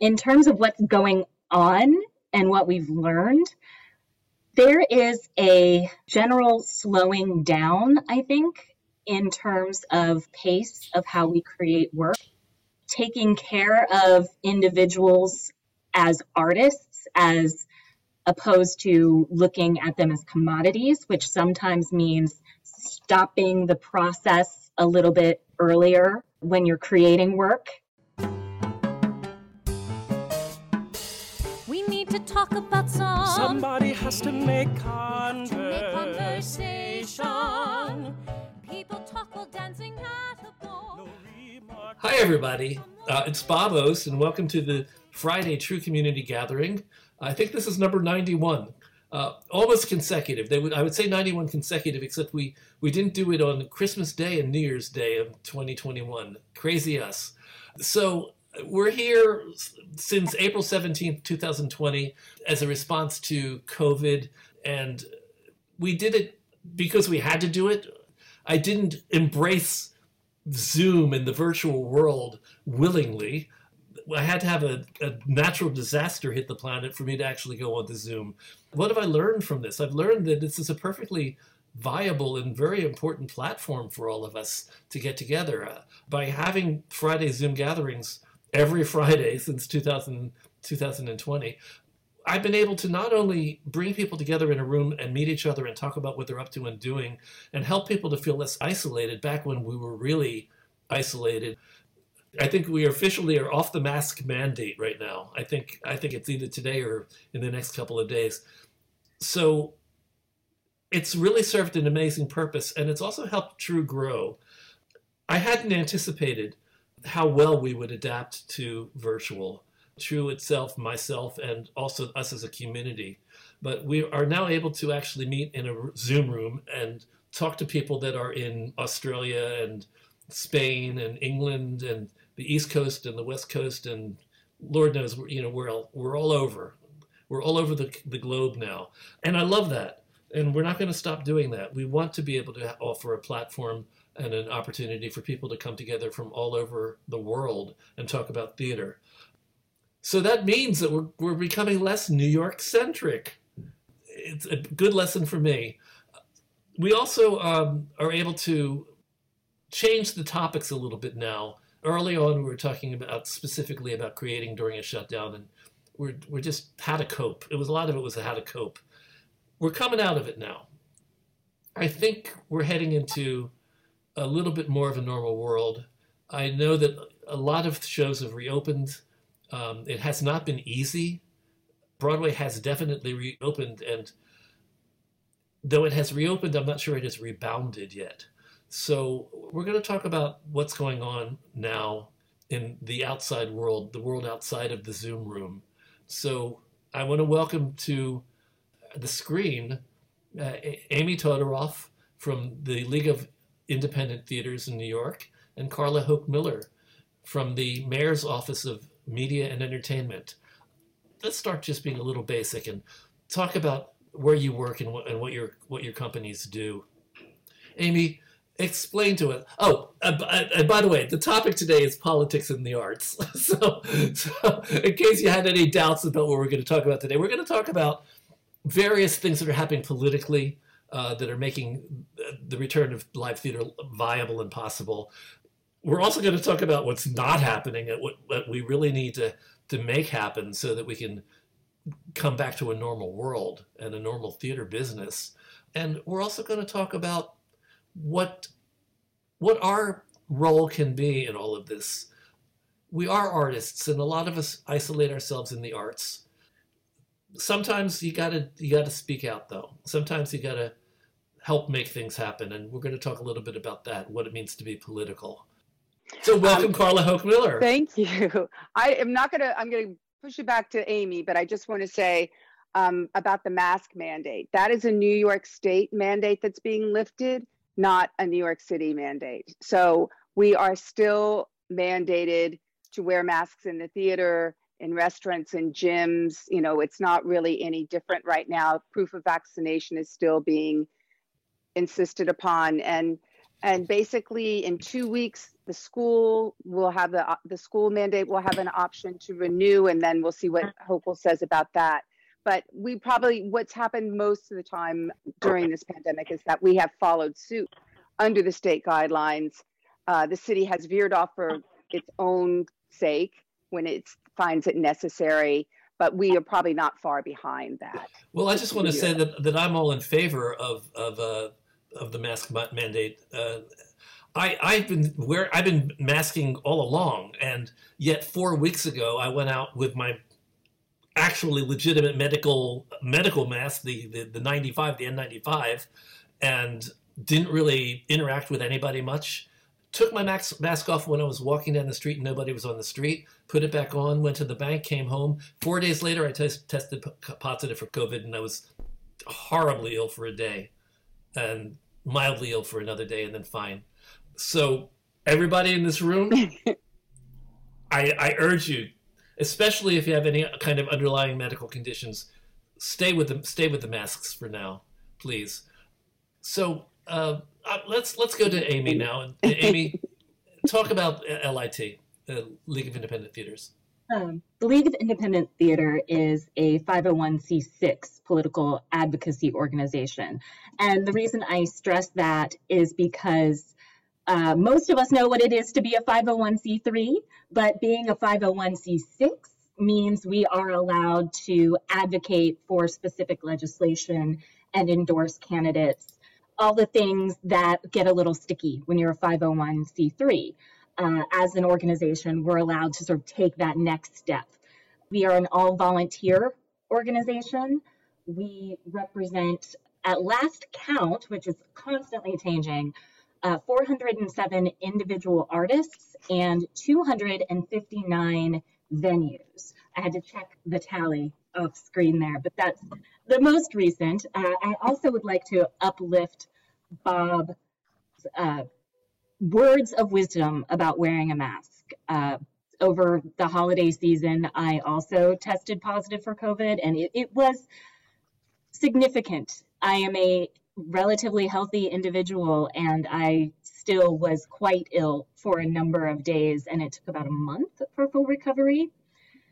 In terms of what's going on and what we've learned, there is a general slowing down, I think, in terms of pace of how we create work, taking care of individuals as artists, as opposed to looking at them as commodities, which sometimes means stopping the process a little bit earlier when you're creating work. We need to talk about some. Somebody has to make to make conversation. conversation. People talk while dancing at a ball. Hi, everybody. Uh, it's Bob Ost, and welcome to the Friday TRU Community Gathering. I think this is number 91, uh, almost consecutive. They would, I would say 91 consecutive, except we, we didn't do it on Christmas Day and New Year's Day of 2021. Crazy us. So we're here since April 17th, 2020, as a response to COVID, and we did it because we had to do it. I didn't embrace Zoom in the virtual world willingly. I had to have a, a, natural disaster hit the planet for me to actually go on to Zoom. What have I learned from this? I've learned that this is a perfectly viable and very important platform for all of us to get together. Uh, by having Friday Zoom gatherings every Friday since 2000, 2020, I've been able to not only bring people together in a room and meet each other and talk about what they're up to and doing and help people to feel less isolated back when we were really isolated. I think we officially are off the mask mandate right now. I think I think it's either today or in the next couple of days. So it's really served an amazing purpose and it's also helped TRU grow. I hadn't anticipated how well we would adapt to virtual. TRU itself, myself, and also us as a community. But we are now able to actually meet in a Zoom room and talk to people that are in Australia and Spain and England and the East Coast and the West Coast and Lord knows, you know, we're all, we're all over. We're all over the, the globe now. And I love that. And we're not going to stop doing that. We want to be able to offer a platform and an opportunity for people to come together from all over the world and talk about theater. So that means that we're, we're becoming less New York centric. It's a good lesson for me. We also um, are able to change the topics a little bit now. Early on, we were talking about specifically about creating during a shutdown, and we're, we're just how to cope. It was a lot of it was how to cope. We're coming out of it now. I think we're heading into a little bit more of a normal world. I know that a lot of shows have reopened um, it has not been easy. Broadway has definitely reopened, and though it has reopened, I'm not sure it has rebounded yet. So we're going to talk about what's going on now in the outside world, the world outside of the Zoom room. So I want to welcome to the screen uh, Aimee Todoroff from the League of Independent Theaters in New York and Carla Hoke Miller from the Mayor's Office of media and entertainment. Let's start just being a little basic and talk about where you work and what, and what your what your companies do. Aimee, explain to us. Oh, and uh, by the way, the topic today is politics and the arts. so, so, in case you had any doubts about what we're going to talk about today, we're going to talk about various things that are happening politically uh, that are making the return of live theater viable and possible we're also going to talk about what's not happening and what, what we really need to, to make happen so that we can come back to a normal world and a normal theater business. And we're also going to talk about what what our role can be in all of this. We are artists, and a lot of us isolate ourselves in the arts. Sometimes you gotta you gotta speak out though. Sometimes you gotta help make things happen, and we're going to talk a little bit about that, what it means to be political. So welcome, um, Carla Hoke Miller. Thank you. I am not going to. I'm going to push it back to Aimee, but I just want to say um, about the mask mandate. That is a New York State mandate that's being lifted, not a New York City mandate. So we are still mandated to wear masks in the theater, in restaurants, and gyms. You know, it's not really any different right now. Proof of vaccination is still being insisted upon, and And basically, in two weeks, the school will have the the school mandate will have an option to renew, and then we'll see what Hochul says about that. But we probably what's happened most of the time during this pandemic is that we have followed suit under the state guidelines. Uh, the city has veered off for its own sake when it finds it necessary, but we are probably not far behind that. Well, I just want to say that, that I'm all in favor of of uh, of the mask mandate. Uh, I I've been where I've been masking all along, and yet four weeks ago I went out with my actually legitimate medical medical mask, the the, the 95, the N95, and didn't really interact with anybody much. Took my mask, mask off when I was walking down the street and nobody was on the street. Put it back on. Went to the bank. Came home. Four days later, I test, tested positive for COVID, and I was horribly ill for a day, and mildly ill for another day, and then fine. So everybody in this room, I, I urge you, especially if you have any kind of underlying medical conditions, stay with them. Stay with the masks for now, please. So uh, uh, let's let's go to Aimee now. And Aimee, talk about LIT, the League of Independent Theaters. Um, the League of Independent Theater is a 501c6 political advocacy organization. And the reason I stress that is because uh, most of us know what it is to be a 501c3, but being a 501c6 means we are allowed to advocate for specific legislation and endorse candidates all the things that get a little sticky when you're a 501c3. Uh, as an organization, we're allowed to sort of take that next step. We are an all volunteer organization. We represent, at last count, which is constantly changing, uh, 407 individual artists and 259 venues. I had to check the tally off screen there, but that's the most recent. Uh, I also would like to uplift Bob uh, words of wisdom about wearing a mask. Uh, over the holiday season, I also tested positive for COVID, and it, it was significant. I am a relatively healthy individual, and I still was quite ill for a number of days, and it took about a month for full recovery.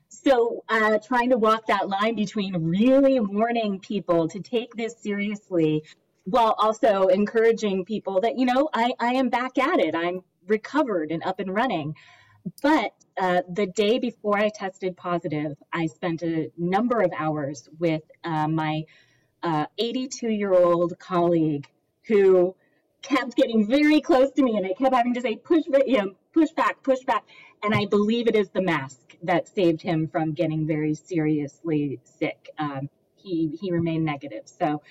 So, uh, trying to walk that line between really warning people to take this seriously while also encouraging people that, you know, I, I am back at it. I'm recovered and up and running. But uh, the day before I tested positive, I spent a number of hours with uh, my 82 uh, year old colleague who kept getting very close to me, and I kept having to say, push, you know, push back, push back. And I believe it is the mask that saved him from getting very seriously sick. Um, he, he remained negative. So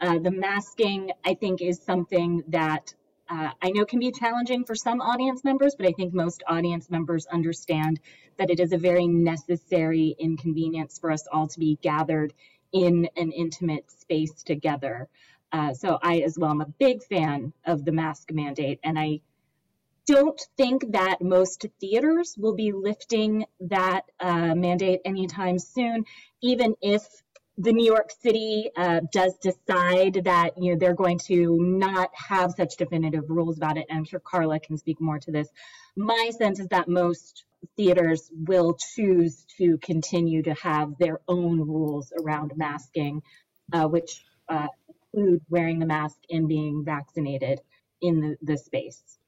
uh, the masking, I think, is something that uh, I know can be challenging for some audience members, but I think most audience members understand that it is a very necessary inconvenience for us all to be gathered in an intimate space together. Uh, so I, as well, am a big fan of the mask mandate, and I don't think that most theaters will be lifting that uh, mandate anytime soon, even if the New York City uh, does decide that you know they're going to not have such definitive rules about it, and I'm sure Carla can speak more to this. My sense is that most theaters will choose to continue to have their own rules around masking, uh, which uh, include wearing the mask and being vaccinated in the, the space.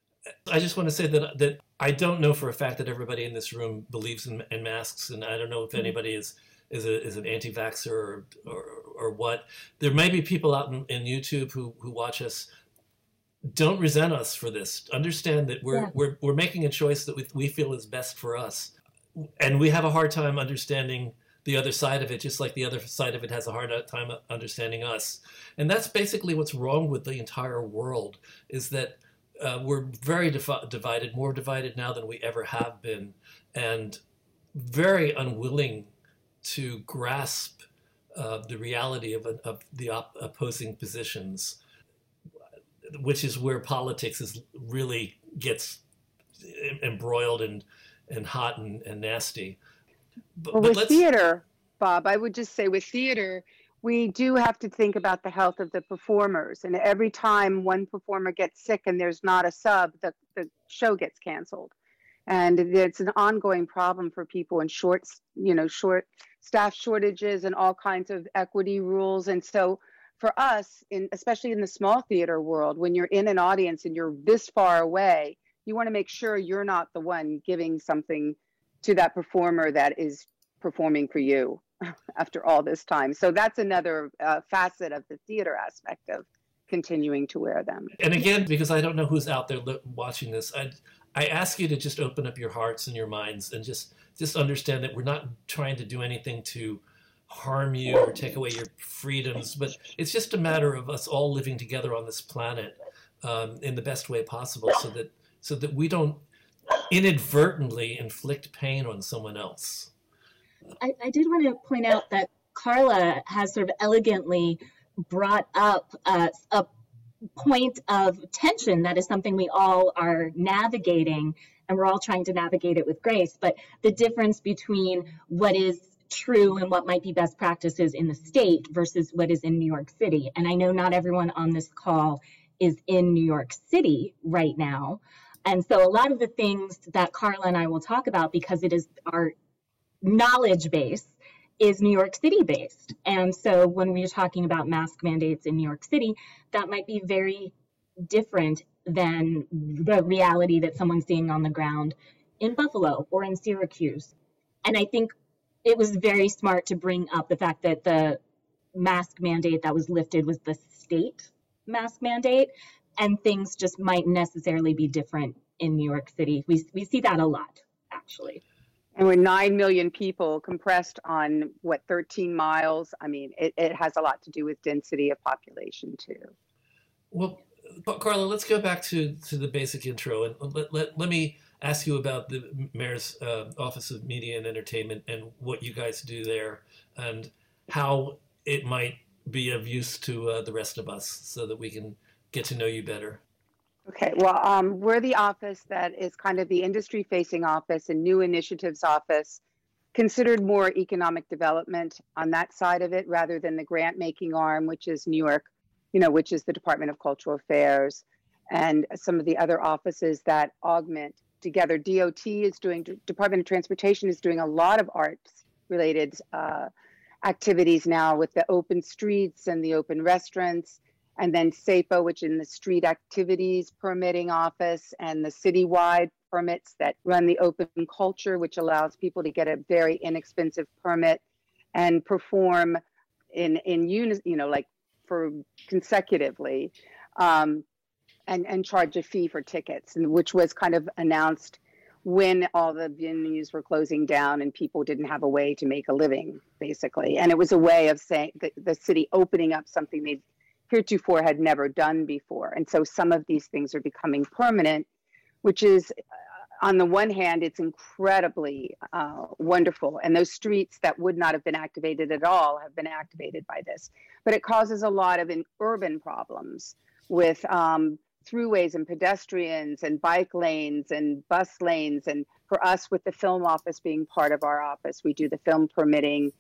I just want to say that that I don't know for a fact that everybody in this room believes in, in masks, and I don't know if mm-hmm. anybody is is a, is an anti-vaxxer or, or, or what. There may be people out in, in, YouTube who, who watch us. Don't resent us for this. Understand that we're, yeah. we're, we're making a choice that we, we feel is best for us. And we have a hard time understanding the other side of it, just like the other side of it has a hard time understanding us. And that's basically what's wrong with the entire world is that uh, we're very divided, more divided now than we ever have been, and very unwilling to grasp uh, the reality of, of the op- opposing positions, which is where politics is really gets embroiled and and hot and, and nasty. But, well, but with theater, Bob, I would just say with theater, we do have to think about the health of the performers. And every time one performer gets sick and there's not a sub, the, the show gets canceled. And it's an ongoing problem for people in short, you know, short staff shortages and all kinds of equity rules. And so for us, in especially in the small theater world, when you're in an audience and you're this far away, you want to make sure you're not the one giving something to that performer that is performing for you after all this time. So that's another uh, facet of the theater aspect of continuing to wear them. And again, because I don't know who's out there watching this, I I ask you to just open up your hearts and your minds and just just understand that we're not trying to do anything to harm you or take away your freedoms, but it's just a matter of us all living together on this planet um, in the best way possible, so that so that we don't inadvertently inflict pain on someone else. I, I did want to point out that Carla has sort of elegantly brought up uh, a point of tension that is something we all are navigating and we're all trying to navigate it with grace but the difference between what is true and what might be best practices in the state versus what is in New York City. And I know not everyone on this call is in New York City right now. And so a lot of the things that Carla and I will talk about because it is our knowledge base is New York City based. And so when we're talking about mask mandates in New York City, that might be very different than the reality that someone's seeing on the ground in Buffalo or in Syracuse. And I think it was very smart to bring up the fact that the mask mandate that was lifted was the state mask mandate, and things just might necessarily be different in New York City. We, we see that a lot, actually. And we're 9 million people compressed on what, 13 miles? I mean, it, it has a lot to do with density of population, too. Well, Carla, let's go back to, to the basic intro and let, let, let me ask you about the Mayor's uh, Office of Media and Entertainment and what you guys do there and how it might be of use to uh, the rest of us so that we can get to know you better. Okay, well, um, we're the office that is kind of the industry facing office and new initiatives office, considered more economic development on that side of it rather than the grant making arm, which is New York, you know, which is the Department of Cultural Affairs and some of the other offices that augment together. DOT is doing, Department of Transportation is doing a lot of arts related uh, activities now with the open streets and the open restaurants and then SAPO, which in the street activities permitting office, and the citywide permits that run the open culture, which allows people to get a very inexpensive permit and perform in in unit, you know, like for consecutively, um, and and charge a fee for tickets, and which was kind of announced when all the venues were closing down and people didn't have a way to make a living, basically. And it was a way of saying the, the city opening up something they heretofore had never done before. And so some of these things are becoming permanent, which is, uh, on the one hand, it's incredibly uh, wonderful. And those streets that would not have been activated at all have been activated by this. But it causes a lot of urban problems with um, throughways and pedestrians and bike lanes and bus lanes. And for us, with the film office being part of our office, we do the film permitting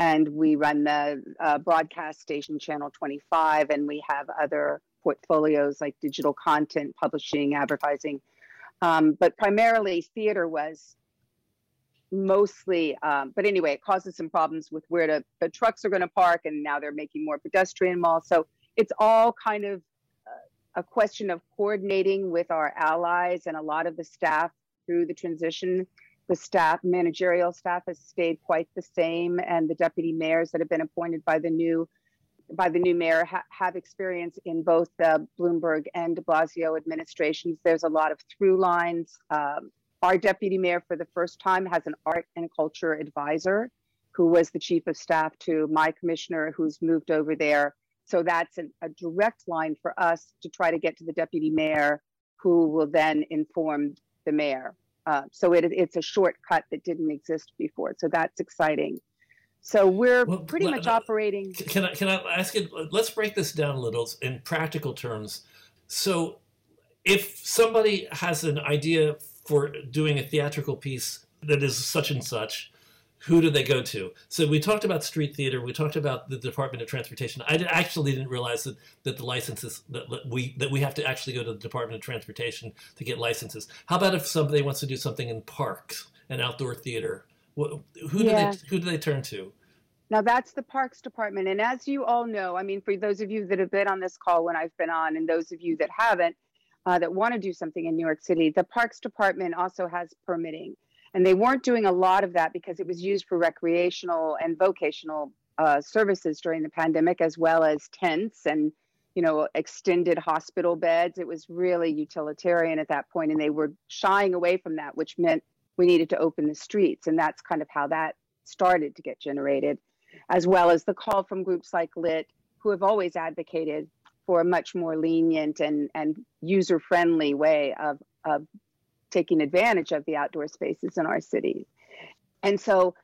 and we run the uh, broadcast station channel 25 and we have other portfolios like digital content publishing advertising. Um, but primarily theater was mostly um, but anyway it causes some problems with where the, the trucks are going to park and now they're making more pedestrian malls. So it's all kind of uh, a question of coordinating with our allies and a lot of the staff through the transition the staff, managerial staff has stayed quite the same, and the deputy mayors that have been appointed by the new by the new mayor ha- have experience in both the Bloomberg and De Blasio administrations. There's a lot of through lines. Um, our deputy mayor, for the first time, has an art and culture advisor who was the chief of staff to my commissioner, who's moved over there. So that's an, a direct line for us to try to get to the deputy mayor, who will then inform the mayor. Uh, so it, it's a shortcut that didn't exist before. So that's exciting. So we're well, pretty much uh, operating. Can I, can I ask you, let's break this down a little in practical terms. So if somebody has an idea for doing a theatrical piece that is such and such, who do they go to? So we talked about street theater. We talked about the Department of Transportation. I did, actually didn't realize that, that the licenses that we that we have to actually go to the Department of Transportation to get licenses. How about if somebody wants to do something in parks and outdoor theater? Who do Yeah. they who do they turn to? Now that's the Parks Department. And as you all know, I mean, for those of you that have been on this call when I've been on, and those of you that haven't, uh, that want to do something in New York City, the Parks Department also has permitting. And they weren't doing a lot of that because it was used for recreational and vocational uh, services during the pandemic, as well as tents and, you know, extended hospital beds. It was really utilitarian at that point, and they were shying away from that, which meant we needed to open the streets. And that's kind of how that started to get generated, as well as the call from groups like LIT, who have always advocated for a much more lenient and, and user friendly way of, of taking advantage of the outdoor spaces in our cities. And so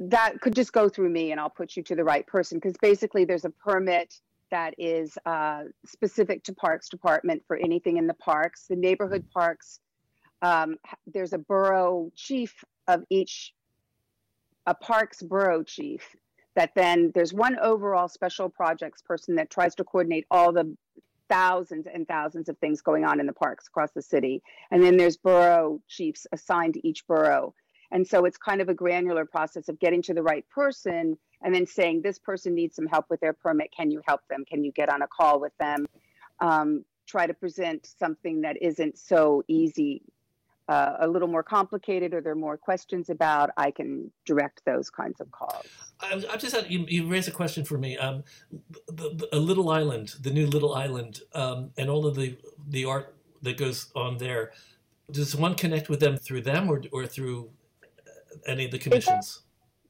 that could just go through me and I'll put you to the right person because basically there's a permit that is uh, specific to Parks Department for anything in the parks. The neighborhood parks, um, there's a borough chief of each, a parks borough chief that then there's one overall special projects person that tries to coordinate all the thousands and thousands of things going on in the parks across the city. And then there's borough chiefs assigned to each borough. And so it's kind of a granular process of getting to the right person and then saying, this person needs some help with their permit. Can you help them? Can you get on a call with them? Um, try to present something that isn't so easy, uh, a little more complicated, or there are more questions about. I can direct those kinds of calls. I, I just had you, you raised a question for me. Um, the, the, a Little Island, the new Little Island, um, and all of the the art that goes on there. Does one connect with them through them or or through any of the commissions?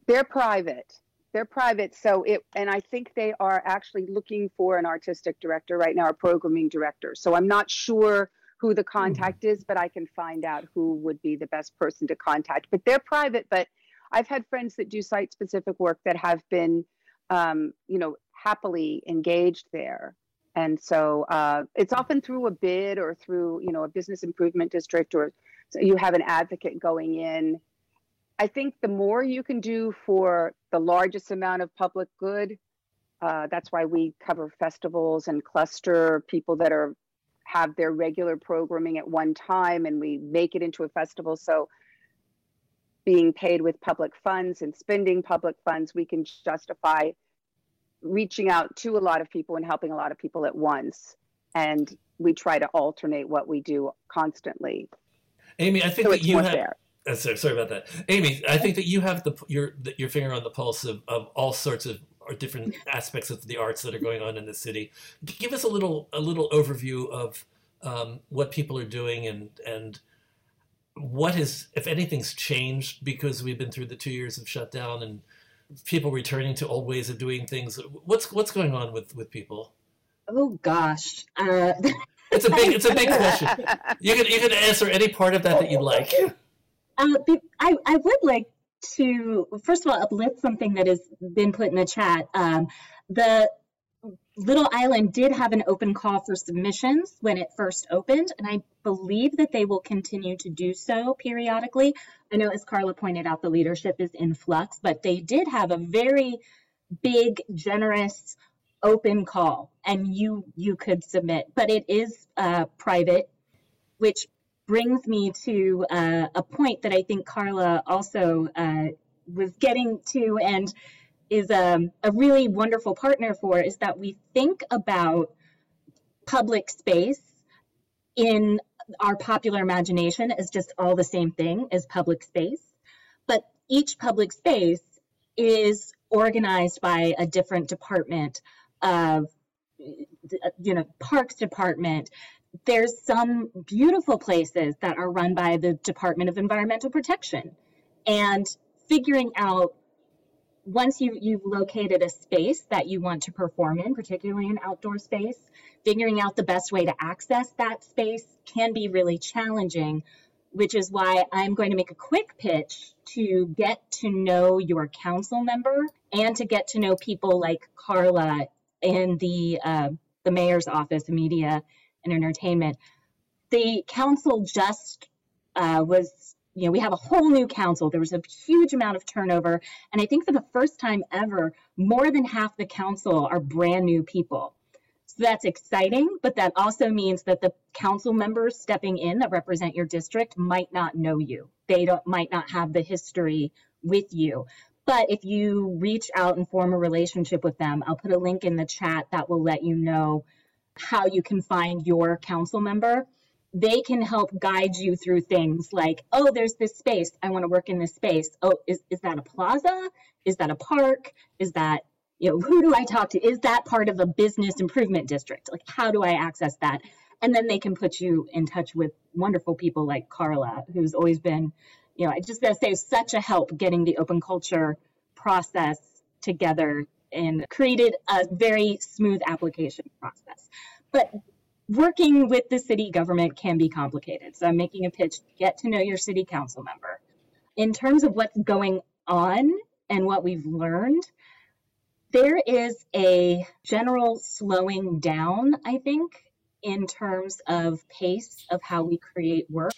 They're private. They're private. So it, and I think they are actually looking for an artistic director right now, a programming director. So I'm not sure who the contact is, but I can find out who would be the best person to contact. But they're private. But I've had friends that do site specific work that have been, um, you know, happily engaged there. And so uh, it's often through a bid or through, you know, a business improvement district or so you have an advocate going in I think the more you can do for the largest amount of public good, uh, that's why we cover festivals and cluster people that are have their regular programming at one time, and we make it into a festival. So, being paid with public funds and spending public funds, we can justify reaching out to a lot of people and helping a lot of people at once. And we try to alternate what we do constantly, Aimee, I think so that you have. fair. Uh, sorry, sorry about that, Aimee. I think that you have the your your finger on the pulse of, of all sorts of or different aspects of the arts that are going on in the city. Give us a little a little overview of um, what people are doing and and what has, if anything's changed because we've been through the two years of shutdown and people returning to old ways of doing things. What's what's going on with with people? Oh gosh. Uh, It's a big it's a big question. You can you can answer any part of that that you'd like. Uh, I, I would like to, first of all, uplift something that has been put in the chat. Um, the Little Island did have an open call for submissions when it first opened, and I believe that they will continue to do so periodically. I know, as Carla pointed out, the leadership is in flux, but they did have a very big, generous open call, and you you could submit, but it is uh, private, which brings me to uh, a point that I think Carla also uh, was getting to and is um, a really wonderful partner for is that we think about public space in our popular imagination as just all the same thing as public space. But each public space is organized by a different department of, you know, parks department, there's some beautiful places that are run by the Department of Environmental Protection. And figuring out once you, you've located a space that you want to perform in, particularly an outdoor space, figuring out the best way to access that space can be really challenging, which is why I'm going to make a quick pitch to get to know your council member and to get to know people like Carla in the, uh, the mayor's office, media and entertainment. The council just uh, was you know, we have a whole new council. There was a huge amount of turnover. And I think for the first time ever, more than half the council are brand new people. So that's exciting, but that also means that the council members stepping in that represent your district might not know you. They don't might not have the history with you. But if you reach out and form a relationship with them, I'll put a link in the chat that will let you know how you can find your council member they can help guide you through things like, oh, there's this space. I want to work in this space. Oh, is, is that a plaza? Is that a park? Is that, you know, who do I talk to? Is that part of a business improvement district? Like, how do I access that? And then they can put you in touch with wonderful people like Carla, who's always been, you know, I just gotta say, such a help getting the open culture process together and created a very smooth application process. But working with the city government can be complicated. So I'm making a pitch get to know your city council member. In terms of what's going on and what we've learned, there is a general slowing down, I think, in terms of pace of how we create work,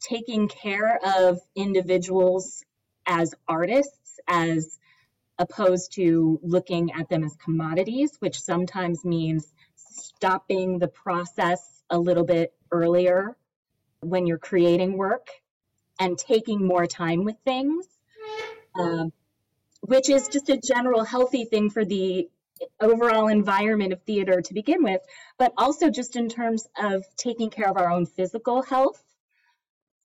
taking care of individuals as artists, as opposed to looking at them as commodities, which sometimes means stopping the process a little bit earlier when you're creating work and taking more time with things, um, which is just a general healthy thing for the overall environment of theater to begin with, but also just in terms of taking care of our own physical health.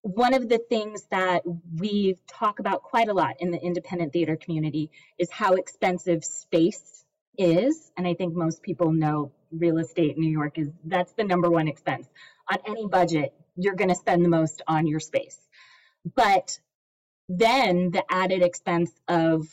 One of the things that we talk about quite a lot in the independent theater community is how expensive space is. And I think most people know real estate in New York is that's the number one expense. On any budget, you're going to spend the most on your space. But then the added expense of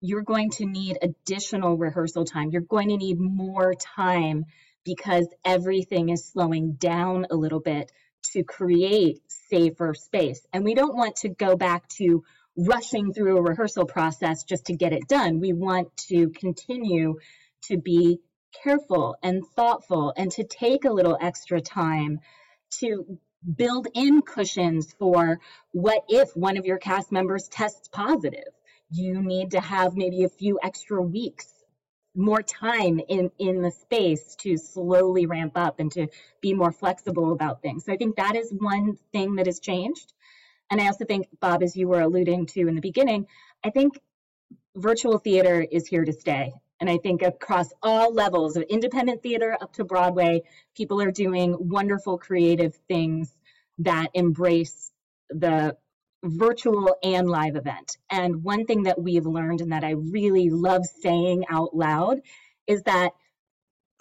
you're going to need additional rehearsal time. You're going to need more time because everything is slowing down a little bit to create safer space. And we don't want to go back to rushing through a rehearsal process just to get it done. We want to continue to be careful and thoughtful and to take a little extra time to build in cushions for what if one of your cast members tests positive. You need to have maybe a few extra weeks, more time in, in the space to slowly ramp up and to be more flexible about things. So I think that is one thing that has changed. And I also think, Bob, as you were alluding to in the beginning, I think virtual theater is here to stay. And I think across all levels of independent theater up to Broadway, people are doing wonderful creative things that embrace the virtual and live event. And one thing that we've learned and that I really love saying out loud is that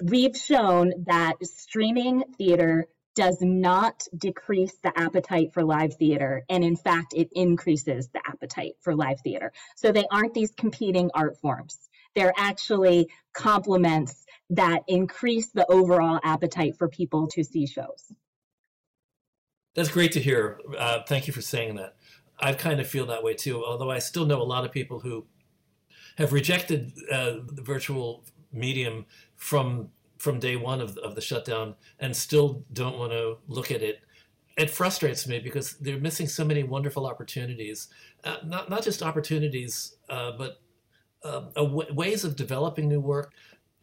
we've shown that streaming theater does not decrease the appetite for live theater. And in fact, it increases the appetite for live theater. So they aren't these competing art forms they're actually complements that increase the overall appetite for people to see shows. That's great to hear. Uh, thank you for saying that. I kind of feel that way too, although I still know a lot of people who have rejected uh, the virtual medium from from day one of, of the shutdown and still don't want to look at it. It frustrates me because they're missing so many wonderful opportunities, uh, not not just opportunities, uh, but uh, ways of developing new work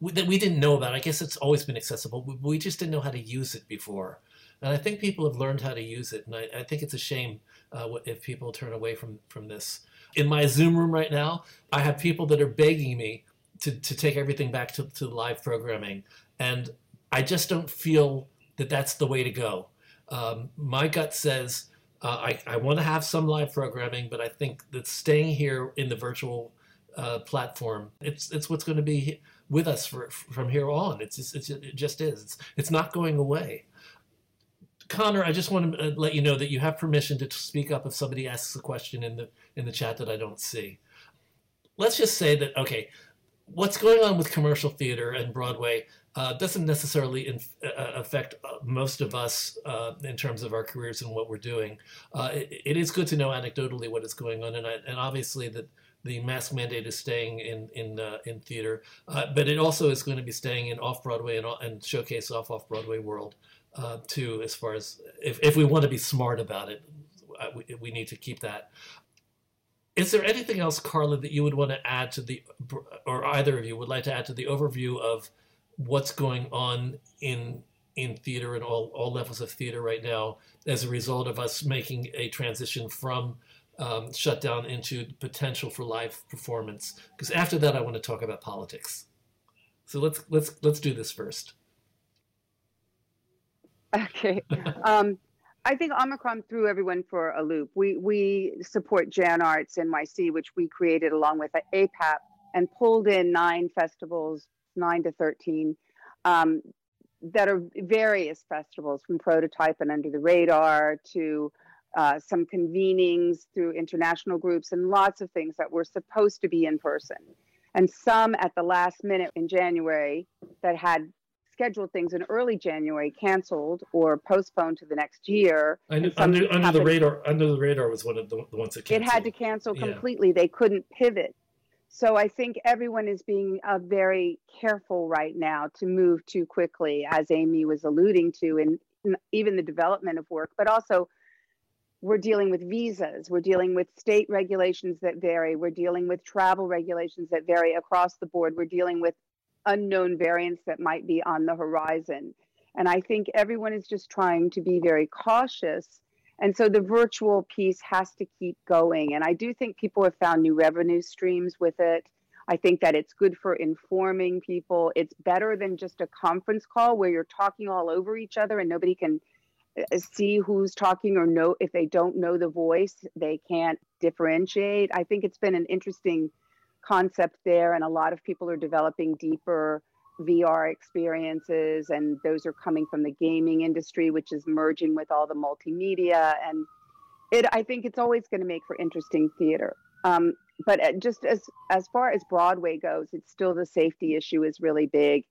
that we didn't know about. I guess it's always been accessible. We, we just didn't know how to use it before. And I think people have learned how to use it. And I, I think it's a shame uh, if people turn away from, from this. In my Zoom room right now, I have people that are begging me to, to take everything back to, to live programming. And I just don't feel that that's the way to go. Um, my gut says uh, I, I want to have some live programming, but I think that staying here in the virtual uh, platform. It's it's what's going to be with us for, from here on. It's just, it's, it just is. It's it's not going away. Connor, I just want to uh, let you know that you have permission to speak up if somebody asks a question in the in the chat that I don't see. Let's just say that okay, what's going on with commercial theater and Broadway uh, doesn't necessarily uh, affect uh, most of us uh, in terms of our careers and what we're doing. Uh, it, it is good to know anecdotally what is going on, and, I, and obviously that the mask mandate is staying in in uh, in theater, uh, but it also is going to be staying in off Broadway and, and showcase off off Broadway world uh, too. As far as if if we want to be smart about it, we, we need to keep that. Is there anything else, Carla, that you would want to add to the, or either of you would like to add to the overview of what's going on in in theater and all, all levels of theater right now as a result of us making a transition from um, shutdown into potential for live performance? Because after that, I want to talk about politics. So let's let's let's do this first. Okay. Um, I think Omicron threw everyone for a loop. We we support Jan Arts NYC, which we created along with APAP, and pulled in nine festivals, nine to thirteen, um, that are various festivals from Prototype and Under the Radar to uh, some convenings through international groups and lots of things that were supposed to be in person, and some at the last minute in January that had scheduled things in early January canceled or postponed to the next year. Under, under, under the radar, under the radar was one of the, the ones that canceled. It had to cancel completely. Yeah. They couldn't pivot. So I think everyone is being uh, very careful right now to move too quickly, as Aimee was alluding to, in, in even the development of work, but also we're dealing with visas, we're dealing with state regulations that vary, we're dealing with travel regulations that vary across the board, we're dealing with unknown variants that might be on the horizon. And I think everyone is just trying to be very cautious. And so the virtual piece has to keep going. And I do think people have found new revenue streams with it. I think that it's good for informing people. It's better than just a conference call where you're talking all over each other and nobody can uh, see who's talking or know if they don't know the voice, they can't differentiate. I think it's been an interesting concept there, and a lot of people are developing deeper VR experiences, and those are coming from the gaming industry, which is merging with all the multimedia. And it, I think it's always going to make for interesting theater. Um, but uh, just as as far as Broadway goes, it's still the safety issue is really big.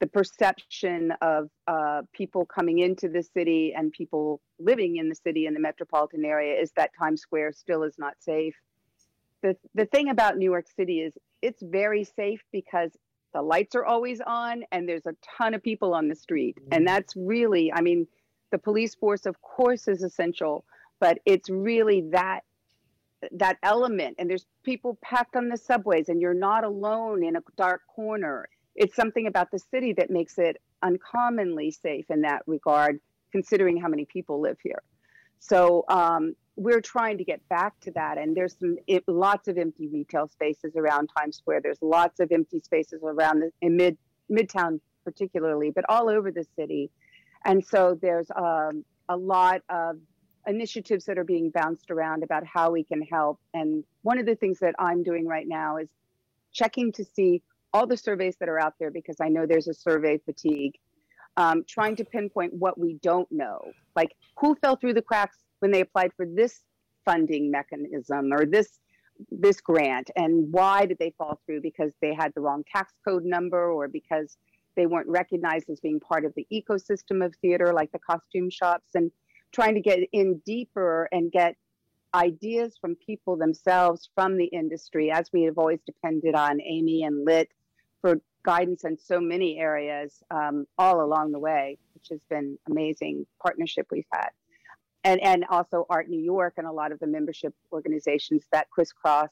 The perception of uh, people coming into the city and people living in the city in the metropolitan area is that Times Square still is not safe the the thing about New York City is it's very safe because the lights are always on and there's a ton of people on the street. And mm-hmm. that's really i mean the police force of course is essential but it's really that that element. And there's people packed on the subways and you're not alone in a dark corner. It's something about the city that makes it uncommonly safe in that regard considering how many people live here. So um, we're trying to get back to that. And there's some it, lots of empty retail spaces around Times Square. There's lots of empty spaces around the, in mid Midtown particularly, but all over the city. And so there's um, a lot of initiatives that are being bounced around about how we can help. And one of the things that I'm doing right now is checking to see all the surveys that are out there because I know there's a survey fatigue. Um, trying to pinpoint what we don't know, like who fell through the cracks when they applied for this funding mechanism or this this grant and why did they fall through? Because they had the wrong tax code number or because they weren't recognized as being part of the ecosystem of theater like the costume shops and trying to get in deeper and get ideas from people themselves from the industry as we have always depended on amy and lit for guidance in so many areas um, all along the way which has been amazing partnership we've had and and also Art New York and a lot of the membership organizations that crisscross,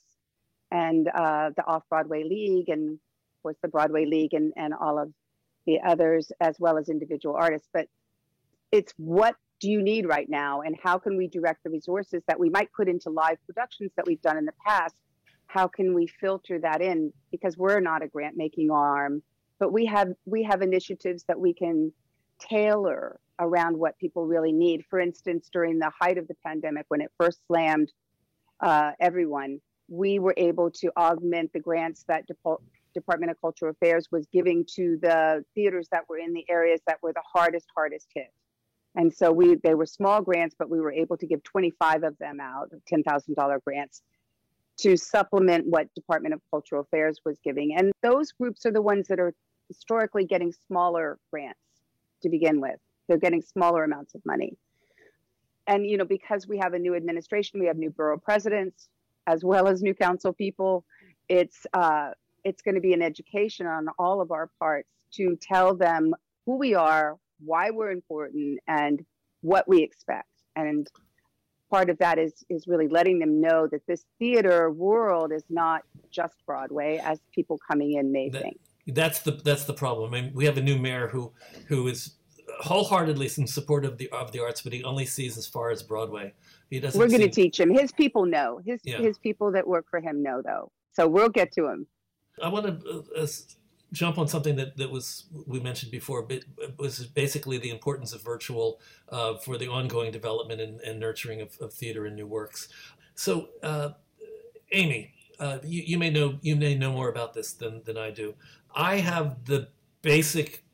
and uh, the Off Broadway League and of course the Broadway League and and all of the others as well as individual artists. But it's what do you need right now, and how can we direct the resources that we might put into live productions that we've done in the past? How can we filter that in? Because we're not a grant making arm, but we have we have initiatives that we can tailor around what people really need. For instance, during the height of the pandemic, when it first slammed uh, everyone, we were able to augment the grants that Department of Cultural Affairs was giving to the theaters that were in the areas that were the hardest, hardest hit. And so we they were small grants, but we were able to give 25 of them out, $10,000 grants to supplement what Department of Cultural Affairs was giving. And those groups are the ones that are historically getting smaller grants to begin with. They're getting smaller amounts of money. And, you know, because we have a new administration, we have new borough presidents as well as new council people. It's, uh, it's going to be an education on all of our parts to tell them who we are, why we're important, and what we expect. And part of that is is really letting them know that this theater world is not just Broadway, as people coming in may That- think. That's the that's the problem. I mean, we have a new mayor who who is wholeheartedly in support of the of the arts, but he only sees as far as Broadway. He doesn't. We're going to teach him. His people know. His Yeah. his people that work for him know, though. So we'll get to him. I want to uh, uh, jump on something that, that was we mentioned before, but it was basically the importance of virtual uh, for the ongoing development and, and nurturing of, of theater and new works. So, uh, Aimee, uh, you, you may know you may know more about this than, than I do. I have the basic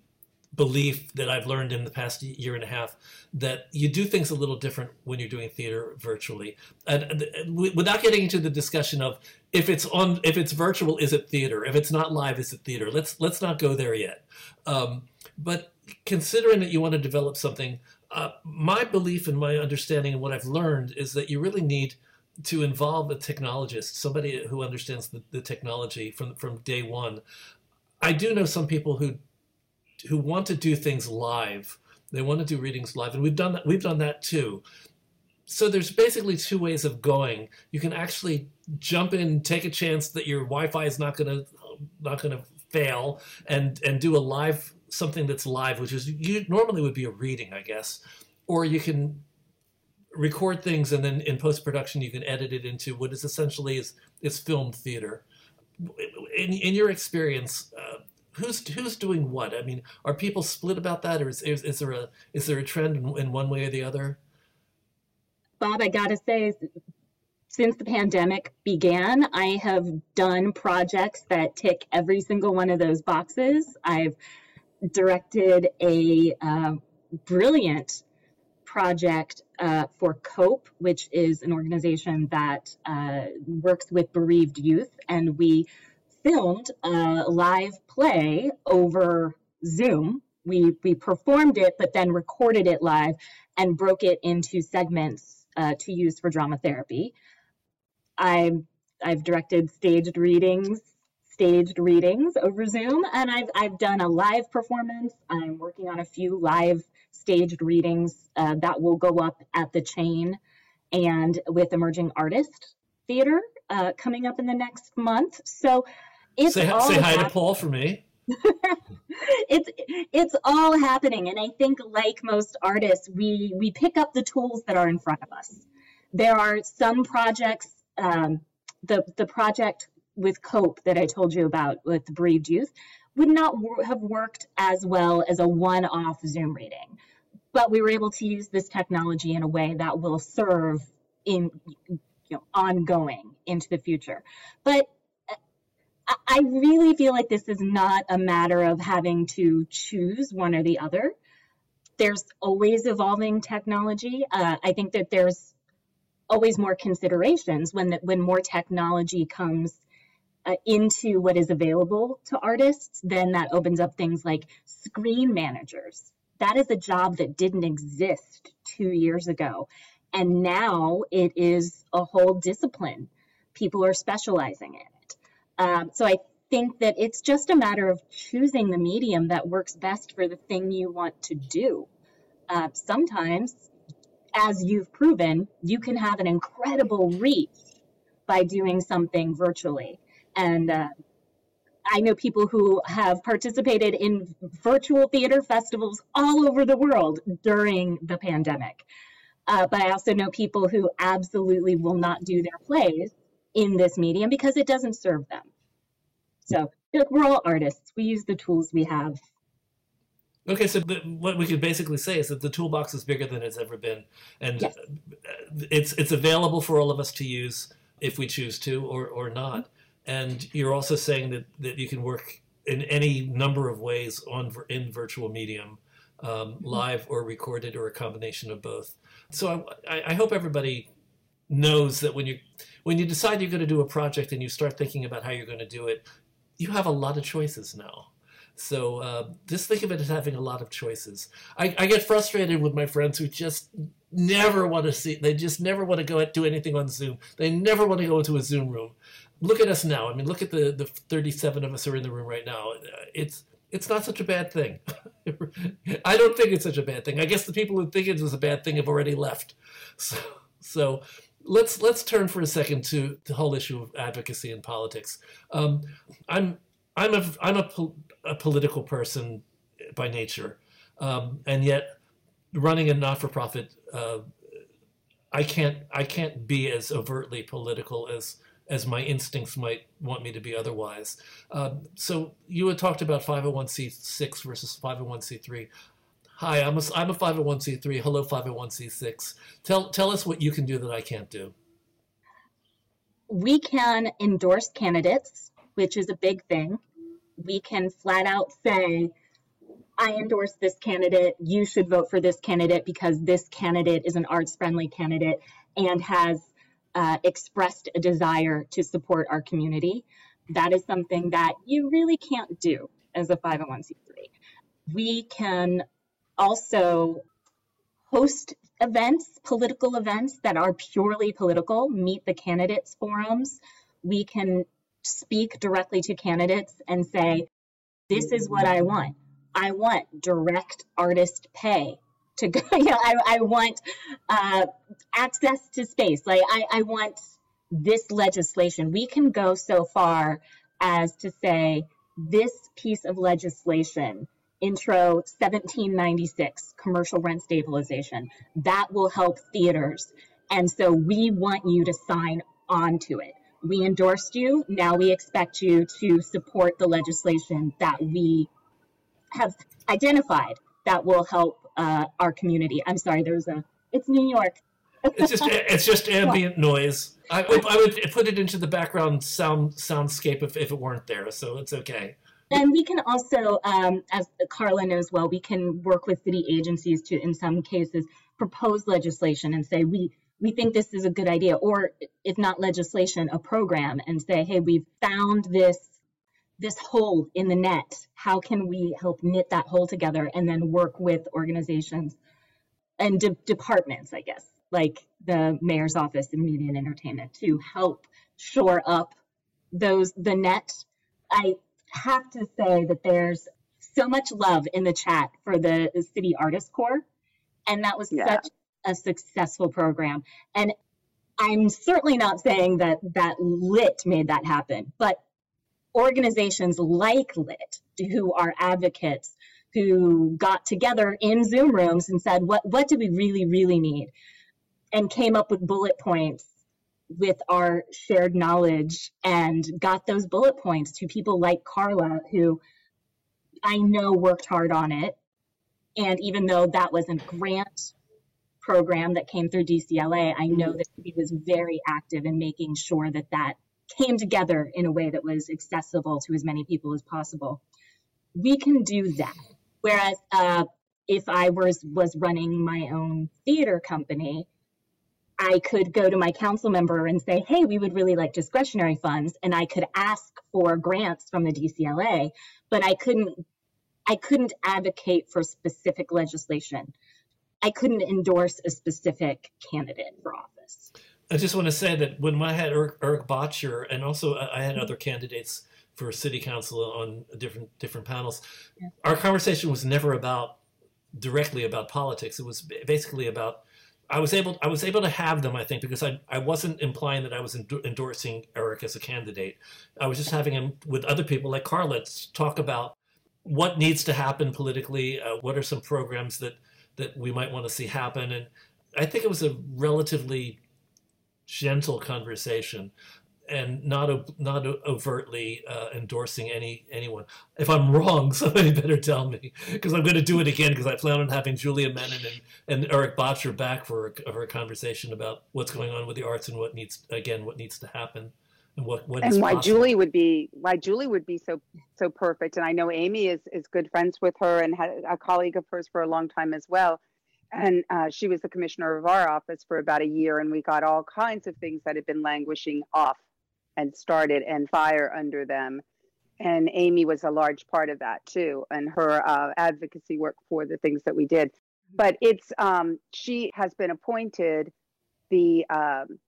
belief that I've learned in the past year and a half that you do things a little different when you're doing theater virtually. And, and- without getting into the discussion of if it's on if it's virtual is it theater? If it's not live is it theater? Let's let's not go there yet. Um, but considering that you want to develop something uh, my belief and my understanding and what i've learned is that you really need to involve a technologist somebody who understands the, the technology from from day one. I do know some people who who want to do things live they want to do readings live and we've done that we've done that too so there's basically two ways of going you can actually jump in, take a chance that your Wi-Fi is not gonna not gonna fail, and and do a live something that's live, which is you normally would be a reading, I guess, or you can record things and then in post production you can edit it into what is essentially is is film theater. In in your experience. Uh, Who's, who's doing what? I mean, are people split about that, or is, is, is there a is there a trend in, in one way or the other? Bob, I gotta say, since the pandemic began, I have done projects that tick every single one of those boxes. I've directed a uh, brilliant project uh, for COPE, which is an organization that uh, works with bereaved youth, and we filmed a live play over Zoom. We we performed it, but then recorded it live and broke it into segments uh, to use for drama therapy. I've I've directed staged readings, staged readings over Zoom, and I've I've done a live performance. I'm working on a few live staged readings uh, that will go up at the chain, and with emerging artist theater uh, coming up in the next month. So it's say all say hi to Paul for me. it's it's all happening and i think like most artists we we pick up the tools that are in front of us. There are some projects um, the the project with COPE that i told you about with the bereaved youth would not have worked as well as a one-off zoom reading. But we were able to use this technology in a way that will serve in you know ongoing into the future. But I- really feel like this is not a matter of having to choose one or the other. There's always evolving technology. Uh, I think that there's always more considerations when that when more technology comes uh, into what is available to artists. Then that opens up things like screen managers. That is a job that didn't exist two years ago, and now it is a whole discipline. People are specializing in it. Um, so I think that it's just a matter of choosing the medium that works best for the thing you want to do. Uh, sometimes, as you've proven, you can have an incredible reach by doing something virtually. And uh, I know people who have participated in virtual theater festivals all over the world during the pandemic. Uh, but I also know people who absolutely will not do their plays in this medium because it doesn't serve them. So look, we're all artists. We use the tools we have. Okay, so the, what we could basically say is that the toolbox is bigger than it's ever been, and Yes. it's it's available for all of us to use if we choose to or or not. And you're also saying that that you can work in any number of ways on in virtual medium, um, live or recorded or a combination of both. So I, I hope everybody knows that when you when you decide you're going to do a project and you start thinking about how you're going to do it, you have a lot of choices now. So uh, just think of it as having a lot of choices. I, I get frustrated with my friends who just never want to see. They just never want to go do anything on Zoom. They never want to go into a Zoom room. Look at us now. I mean, look at the the 37 of us who are in the room right now. It's it's not such a bad thing. I don't think it's such a bad thing. I guess the people who think it was a bad thing have already left. So So let's let's turn for a second to the whole issue of advocacy and politics. Um, I'm I'm a I'm a, a political person by nature, um, and yet running a not-for-profit, uh, I can't I can't be as overtly political as as my instincts might want me to be otherwise. Um, so you had talked about 501c6 versus 501c3. Hi, I'm a, I'm a 501c3. Hello, 501c6. Tell, tell us what you can do that I can't do. We can endorse candidates, which is a big thing. We can flat out say, I endorse this candidate. You should vote for this candidate because this candidate is an arts friendly candidate and has uh, expressed a desire to support our community. That is something that you really can't do as a 501c3. We can also host events, political events that are purely political, meet the candidates forums. We can speak directly to candidates and say, this is what I want. I want direct artist pay to go. You know, I, I want uh, access to space. Like I, I want this legislation. We can go so far as to say this piece of legislation, intro 1796, commercial rent stabilization, that will help theaters. And so we want you to sign on to it. We endorsed you. Now we expect you to support the legislation that we have identified that will help uh, our community. I'm sorry, there's a. It's New York. it's just it's just ambient noise. I, I would put it into the background sound soundscape if, if it weren't there, so it's okay. And we can also, um, as Carla knows well, we can work with city agencies to, in some cases, propose legislation and say we we think this is a good idea, or if not legislation, a program, and say, hey, we've found this this hole in the net. How can we help knit that hole together and then work with organizations and de- departments, I guess, like the mayor's office and media and entertainment to help shore up those the net. I have to say that there's so much love in the chat for the, City Artist Corps, and that was yeah. such a successful program. And I'm certainly not saying that that LIT made that happen, but organizations like LIT, who are advocates, who got together in Zoom rooms and said, what, what do we really, really need? And came up with bullet points with our shared knowledge and got those bullet points to people like Carla, who I know worked hard on it. And even though that was a grant program that came through DCLA, I know that he was very active in making sure that that came together in a way that was accessible to as many people as possible. We can do that. Whereas uh, if I was was running my own theater company, I could go to my council member and say, "Hey, we would really like discretionary funds," and I could ask for grants from the DCLA, but I couldn't. I couldn't advocate for specific legislation. I couldn't endorse a specific candidate for office. I just want to say that when I had Erik, Erik Bottcher, and also I had other candidates for city council on different different panels, yeah. our conversation was never about directly about politics. It was basically about I was able I was able to have them I think because I I wasn't implying that I was endorsing Erik as a candidate. I was just having him with other people like Carla talk about what needs to happen politically. Uh, what are some programs that that we might want to see happen and I think it was a relatively gentle conversation and not not overtly uh, endorsing any anyone. If I'm wrong, somebody better tell me because I'm going to do it again because I plan on having Julia Menin and, and Erik Bottcher back for a, for a conversation about what's going on with the arts and what needs again what needs to happen and what what and why possible. Julie would be why Julie would be so so perfect. And I know Aimee is is good friends with her and had a colleague of hers for a long time as well and uh, she was the commissioner of our office for about a year and we got all kinds of things that had been languishing off and started and fire under them. And Aimee was a large part of that too and her uh, advocacy work for the things that we did. But it's um, she has been appointed the um,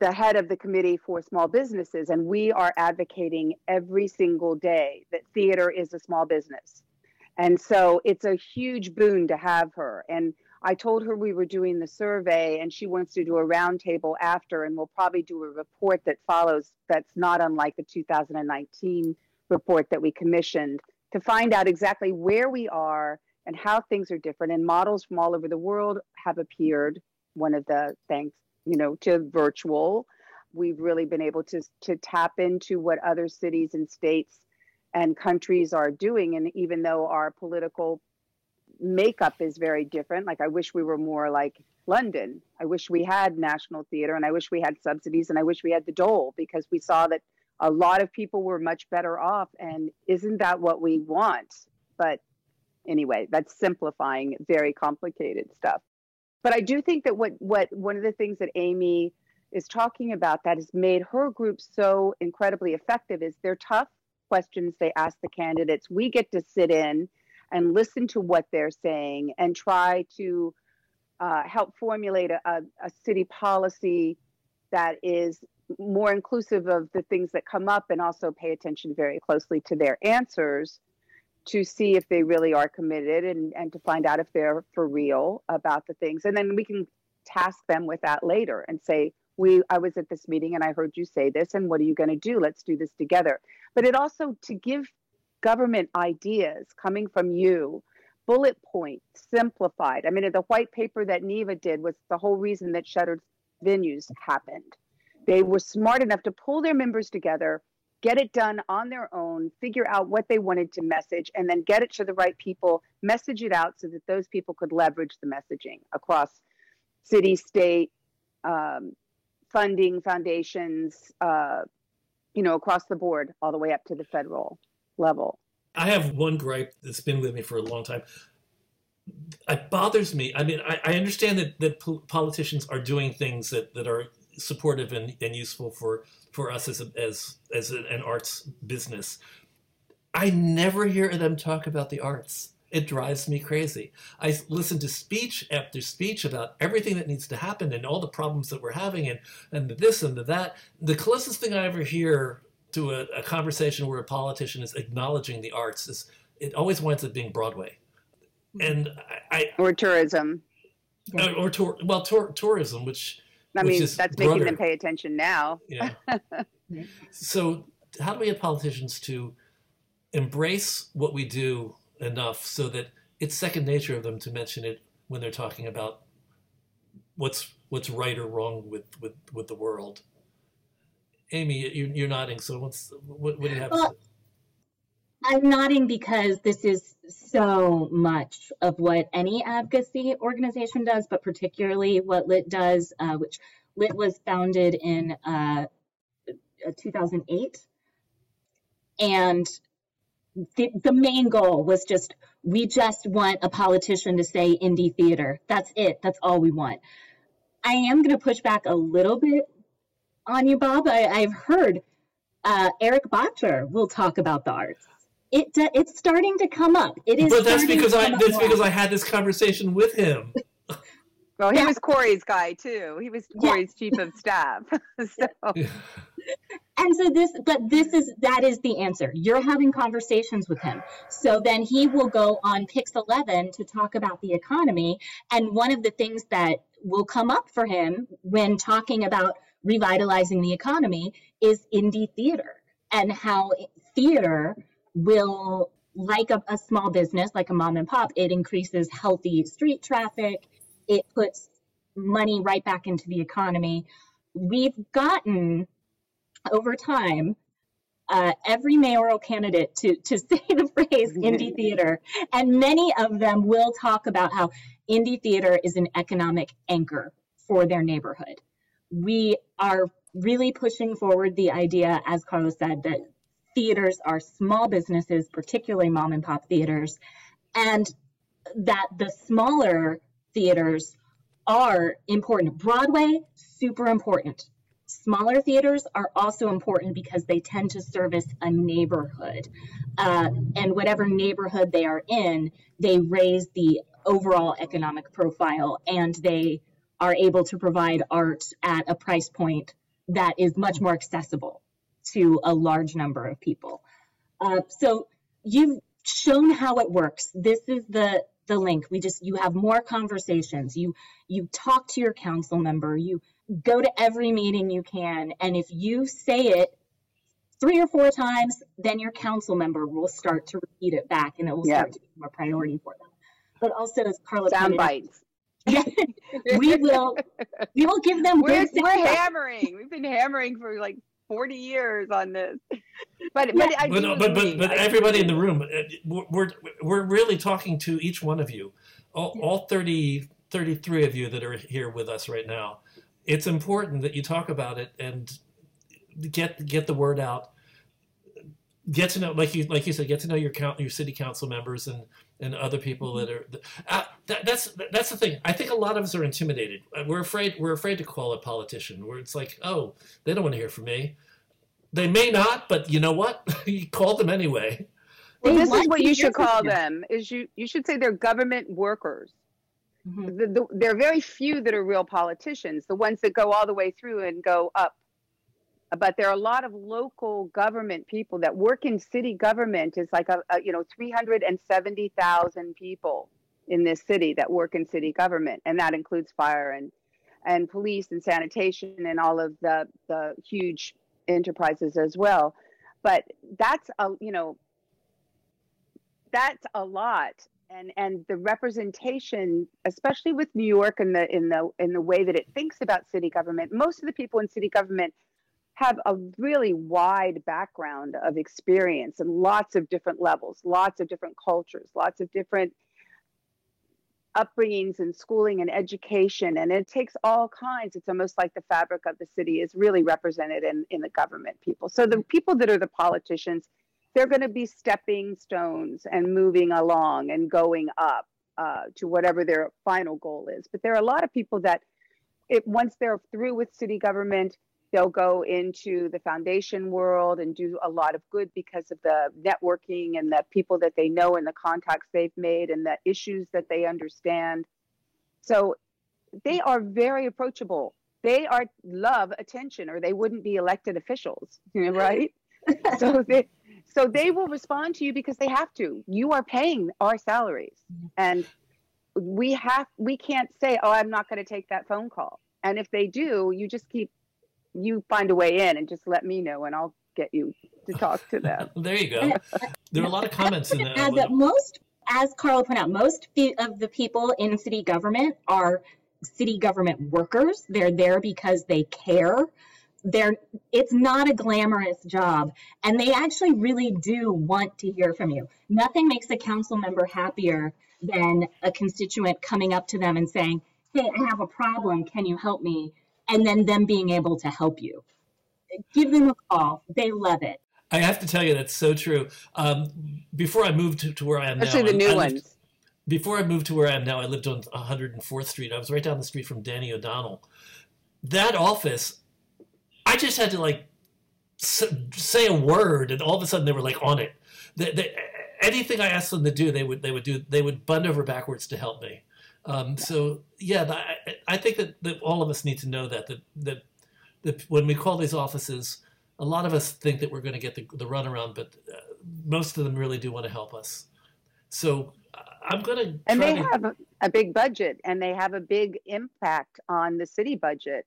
the head of the committee for small businesses and we are advocating every single day that theater is a small business. And so it's a huge boon to have her. And I told her we were doing the survey and she wants to do a roundtable after, and we'll probably do a report that follows that's not unlike the 2019 report that we commissioned to find out exactly where we are and how things are different. And models from all over the world have appeared. One of the thanks, you know, to virtual, we've really been able to to tap into what other cities and states and countries are doing. And even though our political makeup is very different. Like I wish we were more like London. I wish we had national theater and I wish we had subsidies and I wish we had the dole because we saw that a lot of people were much better off and isn't that what we want? But anyway, that's simplifying very complicated stuff. But I do think that what what one of the things that Aimee is talking about that has made her group so incredibly effective is they're tough questions they ask the candidates. We get to sit in and listen to what they're saying and try to uh, help formulate a, a, city policy that is more inclusive of the things that come up and also pay attention very closely to their answers to see if they really are committed and, and to find out if they're for real about the things. And then we can task them with that later and say, we I was at this meeting and I heard you say this and what are you going to do? Let's do this together. But it also to give government ideas coming from you, bullet point, simplified. I mean, the white paper that NIVA did was the whole reason that shuttered venues happened. They were smart enough to pull their members together, get it done on their own, figure out what they wanted to message, and then get it to the right people, message it out so that those people could leverage the messaging across city, state, um, funding, foundations, uh, you know, across the board, all the way up to the federal level. I have one gripe that's been with me for a long time. It bothers me. I mean, I, I understand that, that politicians are doing things that, that are supportive and, and useful for, for us as, a, as, as an arts business. I never hear them talk about the arts. It drives me crazy. I listen to speech after speech about everything that needs to happen and all the problems that we're having and, and this and the that. The closest thing I ever hear to a, a, conversation where a politician is acknowledging the arts is it always winds up being Broadway, and I, I or tourism, uh, or tour well tour, tourism, which I which mean that's brother. making them pay attention now. Yeah. so how do we get politicians to embrace what we do enough so that it's second nature of them to mention it when they're talking about what's what's right or wrong with with with the world? Aimee, you're, you're nodding. So what's what, what do you have? Well, I'm nodding because this is so much of what any advocacy organization does, but particularly what LIT does, uh, which LIT was founded in uh, 2008. And the, the main goal was just we just want a politician to say indie theater. That's it. That's all we want. I am going to push back a little bit on you, Bob. I, have heard uh, Erik Bottcher will talk about the arts. It it's starting to come up. It is. But that's because I that's because I had this conversation with him. Well, he yeah. was Corey's guy too. He was Corey's yeah. chief of staff. so. And so this, but this is that is the answer. You're having conversations with him. So then he will go on Pix 11 to talk about the economy. And one of the things that will come up for him when talking about revitalizing the economy is indie theater and how theater will like a, a, small business like a mom and pop it increases healthy street traffic. It puts money right back into the economy. We've gotten over time uh, every mayoral candidate to, to say the phrase indie theater. And many of them will talk about how indie theater is an economic anchor for their neighborhood we are really pushing forward the idea, as Carlos said, that theaters are small businesses, particularly mom and pop theaters, and that the smaller theaters are important. Broadway, super important. Smaller theaters are also important because they tend to service a neighborhood. Uh, and whatever neighborhood they are in, they raise the overall economic profile and they are able to provide art at a price point that is much more accessible to a large number of people. Uh, so you've shown how it works. This is the the link. We just you have more conversations. You you talk to your council member. You go to every meeting you can, and if you say it three or four times, then your council member will start to repeat it back, and it will Yeah. start to become a priority for them. But also, as Carla Sound bites. Yeah, we will we will give them we're, good we're hammering we've been hammering for like 40 years on this. But but I But, do but, but, but everybody in the room, uh, we're, we're really talking to each one of you, all, all 30, 33 of you that are here with us right now. It's important that you talk about it and get get the word out. Get to know, like you like you said, get to know your count, your city council members and and other people that are. Uh, that, that's that's the thing. I think a lot of us are intimidated. Uh, We're afraid. We're afraid to call a politician. Where it's like, oh, they don't want to hear from me. They may not, but you know what? you call them anyway. Well, this is what you should call them. Is you you should say they're government workers. Mhm. The, the, there are very few that are real politicians. The ones that go all the way through and go up. But there are a lot of local government people that work in city government. Is like a, a you know three hundred and seventy thousand people in this city that work in city government, and that includes fire and and police and sanitation and all of the the huge enterprises as well. But that's a you know that's a lot and and the representation especially with new york and the in the in the way that it thinks about city government most of the people in city government have a really wide background of experience and lots of different levels lots of different cultures lots of different upbringings and schooling and education. And it takes all kinds. It's almost like the fabric of the city is really represented in in the government people. So the people that are the politicians they're going to be stepping stones and moving along and going up uh, to whatever their final goal is. But there are a lot of people that, it, once they're through with city government, they'll go into the foundation world and do a lot of good because of the networking and the people that they know and the contacts they've made and the issues that they understand. So they are very approachable. They are love attention, or they wouldn't be elected officials, right? so they so they will respond to you because they have to you are paying our salaries and we have we can't say oh i'm not going to take that phone call and if they do you just keep you find a way in and just let me know and i'll get you to talk to them There you go. There are a lot of comments in that. add that most, as Carla pointed out, most of the people in city government are city government workers. They're there because they care. They're, it's not a glamorous job, and they actually really do want to hear from you. Nothing makes a council member happier than a constituent coming up to them and saying, Hey, I have a problem. Can you help me? And then them being able to help you. Give them a call. They love it. I have to tell you that's so true. Um, before I moved to, to where I am especially now, the I- new I lived- ones before I moved to where I am now, I lived on 104th Street. I was right down the street from Danny O'Donnell. That office, I just had to like say a word, and all of a sudden they were like on it. They, they, anything I asked them to do, they would they would do. They would bend over backwards to help me. Um, so yeah, I, I think that, that all of us need to know that that that, that when we call these offices, a lot of us think that we're going to get the, the runaround, but uh, most of them really do want to help us. So I'm going to and they to, have a, a big budget and they have a big impact on the city budget.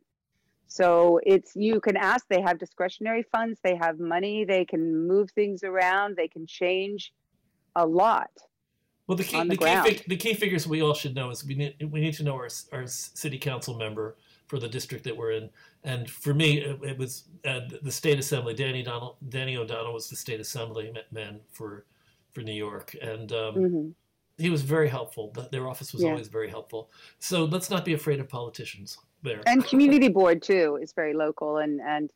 So it's you can ask they have discretionary funds they have money they can move things around they can change a lot Well, the key, the, the key fig, the key figures we all should know is we need we need to know our our city council member for the district that we're in, and for me, it, it was uh, the state assembly. Danny Donald, Danny O'Donnell was the state assemblyman for for New York, and um, Mhm. he was very helpful. Their office was Yeah. always very helpful. So let's not be afraid of politicians. There. and community board too is very local and and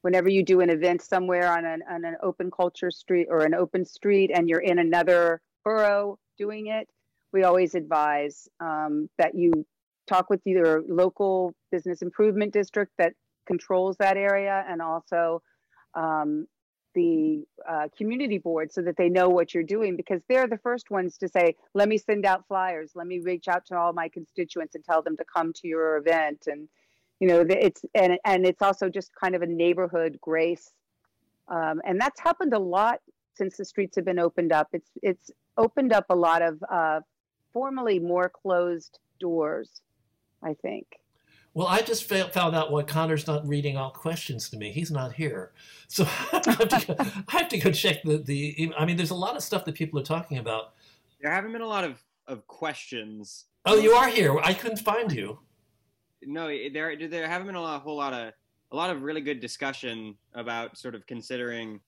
whenever you do an event somewhere on an on an open culture street or an open street and you're in another borough doing it we always advise um, that you talk with either local business improvement district that controls that area and also um, the uh, community board so that they know what you're doing because they're the first ones to say let me send out flyers. Let me reach out to all my constituents and tell them to come to your event. And you know it's and and it's also just kind of a neighborhood grace. Um, and that's happened a lot since the streets have been opened up. It's it's opened up a lot of uh, formerly more closed doors, I think. Well, I just found out why Connor's not reading all questions to me. He's not here, so I have to go, I have to go check the, the. I mean, there's a lot of stuff that people are talking about. There haven't been a lot of, of questions. Oh, you are here. I couldn't find you. No, there there haven't been a, lot, a whole lot of a lot of really good discussion about sort of considering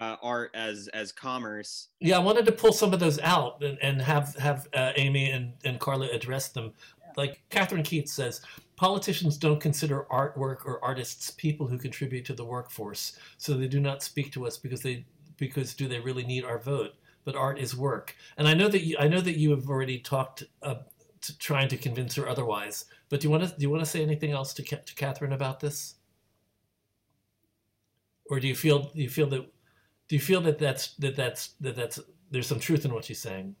uh, art as as commerce. Yeah, I wanted to pull some of those out and, and have have uh, Aimee and, and Carla address them. Like Catherine Keats says, politicians don't consider artwork or artists people who contribute to the workforce, so they do not speak to us because they because do they really need our vote? But art is work, and I know that you, I know that you have already talked uh, to trying to convince her otherwise. But do you want to do you want to say anything else to to Catherine about this? Or do you feel do you feel that do you feel that that's that that's that that's there's some truth in what she's saying?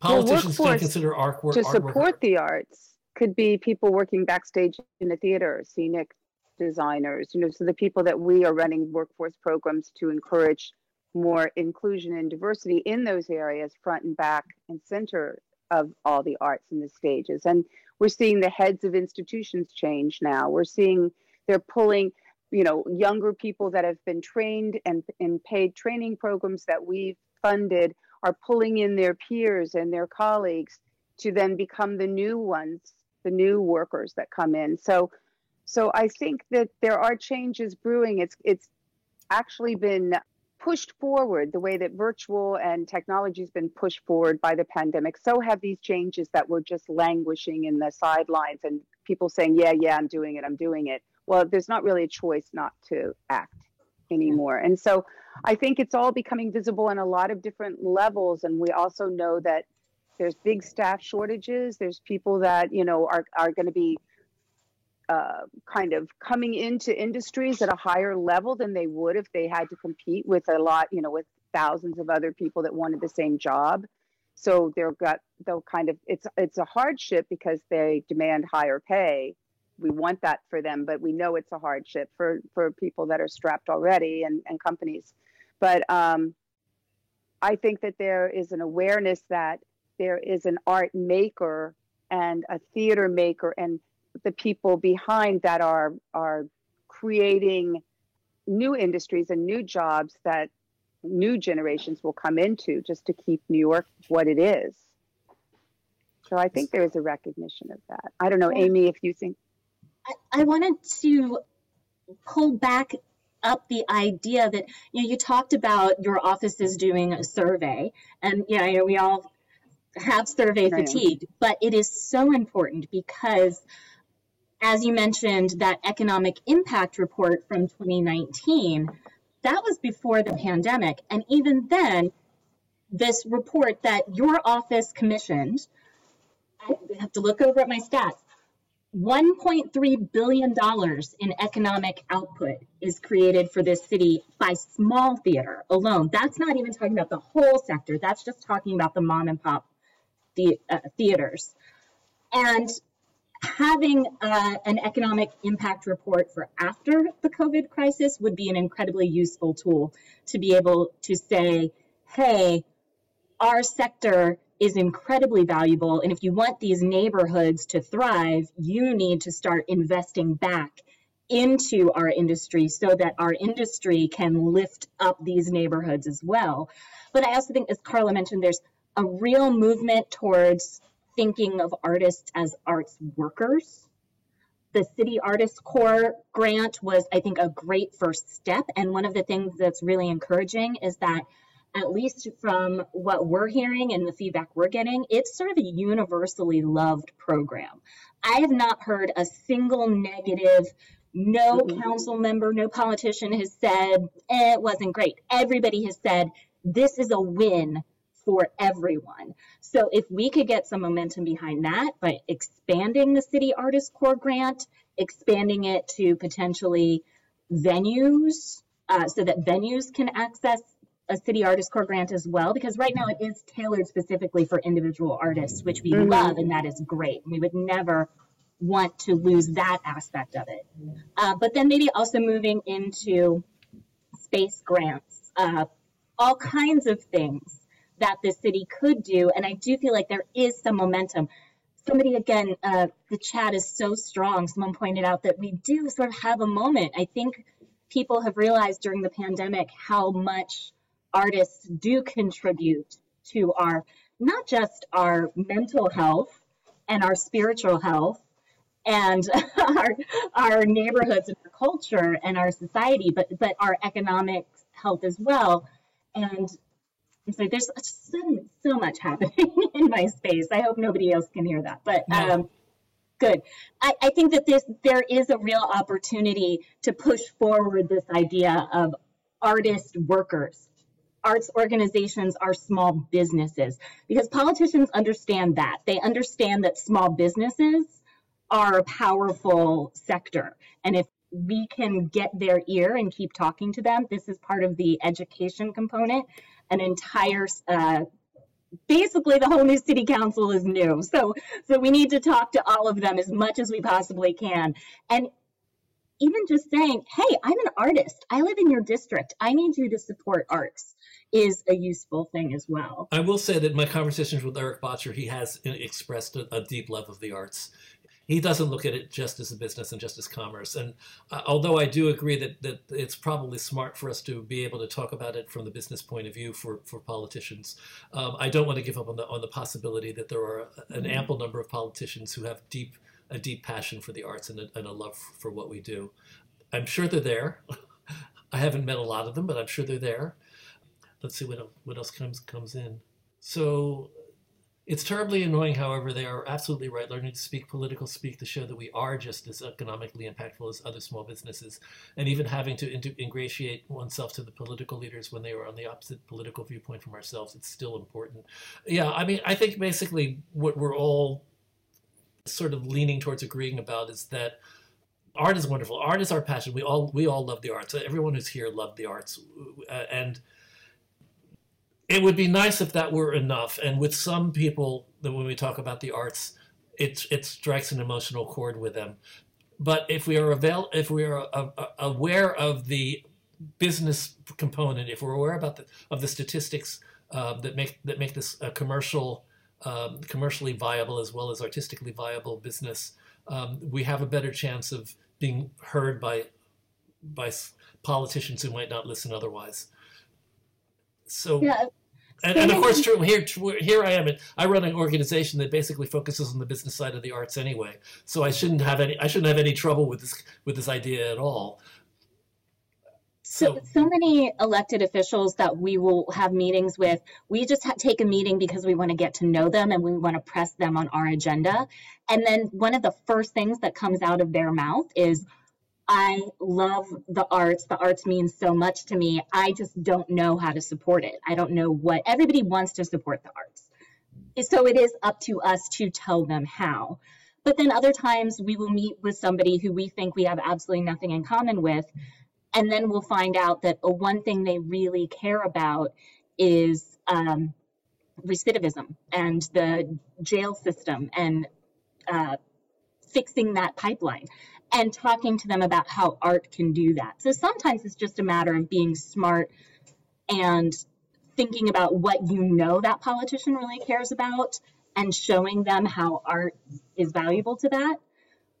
Politicians don't consider art work to support the arts could be people working backstage in the theater, scenic designers, you know, so the people that we are running workforce programs to encourage more inclusion and diversity in those areas, front and back and center of all the arts and the stages. And we're seeing the heads of institutions change now. We're seeing they're pulling, you know, younger people that have been trained and in paid training programs that we've funded are pulling in their peers and their colleagues to then become the new ones, the new workers that come in. So so I think that there are changes brewing. It's it's actually been pushed forward the way that virtual and technology has been pushed forward by the pandemic. So have these changes that were just languishing in the sidelines and people saying, yeah, yeah, I'm doing it, I'm doing it. Well, there's not really a choice not to act anymore. And so I think it's all becoming visible on a lot of different levels. And we also know that there's big staff shortages. There's people that, you know, are, are going to be uh, kind of coming into industries at a higher level than they would if they had to compete with a lot, you know, with thousands of other people that wanted the same job. So they're got they'll kind of it's it's a hardship because they demand higher pay. We want that for them, but we know it's a hardship for for people that are strapped already and, and companies. But um, I think that there is an awareness that there is an art maker and a theater maker and the people behind that are are creating new industries and new jobs that new generations will come into just to keep New York what it is. So I think there is a recognition of that. I don't know, Aimee, if you think. I, I wanted to pull back up the idea that you know you talked about your office is doing a survey, and yeah, you know, we all have survey fatigue, but it is so important because as you mentioned, that economic impact report from 2019, that was before the pandemic. And even then, this report that your office commissioned, I have to look over at my stats, $1.3 billion in economic output is created for this city by small theater alone. That's not even talking about the whole sector. That's just talking about the mom and pop the, uh, theaters. And having uh, an economic impact report for after the COVID crisis would be an incredibly useful tool to be able to say, hey, our sector is incredibly valuable. And if you want these neighborhoods to thrive, you need to start investing back into our industry so that our industry can lift up these neighborhoods as well. But I also think, as Carla mentioned, there's a real movement towards thinking of artists as arts workers. The City Artist Corps grant was, I think, a great first step. And one of the things that's really encouraging is that, at least from what we're hearing and the feedback we're getting, it's sort of a universally loved program. I have not heard a single negative no mm-hmm. council member, no politician has said eh, it wasn't great. Everybody has said this is a win for everyone. So if we could get some momentum behind that by expanding the City Artist Corps grant, expanding it to potentially venues uh, so that venues can access a City Artist Corps grant as well, because right now it is tailored specifically for individual artists, which we mm-hmm. love, and that is great. We would never want to lose that aspect of it. Uh, but then maybe also moving into space grants, uh, all kinds of things that the city could do. And I do feel like there is some momentum. Somebody, again, uh, the chat is so strong. Someone pointed out that we do sort of have a moment. I think people have realized during the pandemic how much artists do contribute to our, not just our mental health and our spiritual health, and our, our neighborhoods and our culture and our society, but but our economic health as well. And so there's so, so much happening in my space. I hope nobody else can hear that, but No. um, good. I, I think that this there is a real opportunity to push forward this idea of artist workers. Arts organizations are small businesses because politicians understand that. They understand that small businesses are a powerful sector. And if we can get their ear and keep talking to them, this is part of the education component. An entire, uh, basically, the whole new city council is new. So, so we need to talk to all of them as much as we possibly can. And even just saying, hey, I'm an artist. I live in your district. I need you to support arts is a useful thing as well. I will say that my conversations with Erik Bottcher, he has expressed a, a deep love of the arts. He doesn't look at it just as a business and just as commerce. And uh, although I do agree that, that it's probably smart for us to be able to talk about it from the business point of view for, for politicians, um, I don't want to give up on the, on the possibility that there are an ample number of politicians who have deep a deep passion for the arts and a, and a love for what we do. I'm sure they're there. I haven't met a lot of them, but I'm sure they're there. Let's see what what else comes comes in. So it's terribly annoying, however, they are absolutely right. Learning to speak political speak to show that we are just as economically impactful as other small businesses, and even having to ingratiate oneself to the political leaders when they are on the opposite political viewpoint from ourselves, it's still important. Yeah, I mean, I think basically what we're all sort of leaning towards agreeing about is that art is wonderful. Art is our passion. We all we all love the arts. Everyone who's here loved the arts, uh, and it would be nice if that were enough. And with some people, that when we talk about the arts, it it strikes an emotional chord with them. But if we are avail, if we are uh, uh, aware of the business component, if we're aware about the of the statistics uh, that make that make this a commercial, um, commercially viable as well as artistically viable business, um, we have a better chance of being heard by by politicians who might not listen otherwise. So Yeah, and, and of course, true here. True, here I am. I run an organization that basically focuses on the business side of the arts anyway. So I shouldn't have any. I shouldn't have any trouble with this with this idea at all. So, So many elected officials that we will have meetings with, we just ha- take a meeting because we want to get to know them and we want to press them on our agenda. And then one of the first things that comes out of their mouth is, I love the arts. The arts means so much to me. I just don't know how to support it. I don't know what everybody wants to support the arts. So it is up to us to tell them how. But then other times we will meet with somebody who we think we have absolutely nothing in common with. And then we'll find out that uh, one thing they really care about is um, recidivism and the jail system and uh, fixing that pipeline and talking to them about how art can do that. So sometimes it's just a matter of being smart and thinking about what you know that politician really cares about and showing them how art is valuable to that.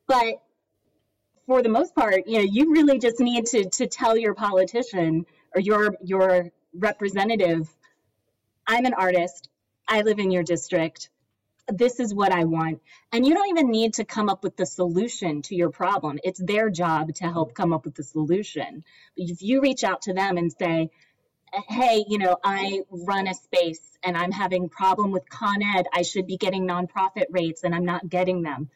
But for the most part, you know, you really just need to to tell your politician or your your representative, I'm an artist. I live in your district. This is what I want. And you don't even need to come up with the solution to your problem. It's their job to help come up with the solution. If you reach out to them and say, hey, you know, I run a space and I'm having problem with Con Ed. I should be getting nonprofit rates and I'm not getting them.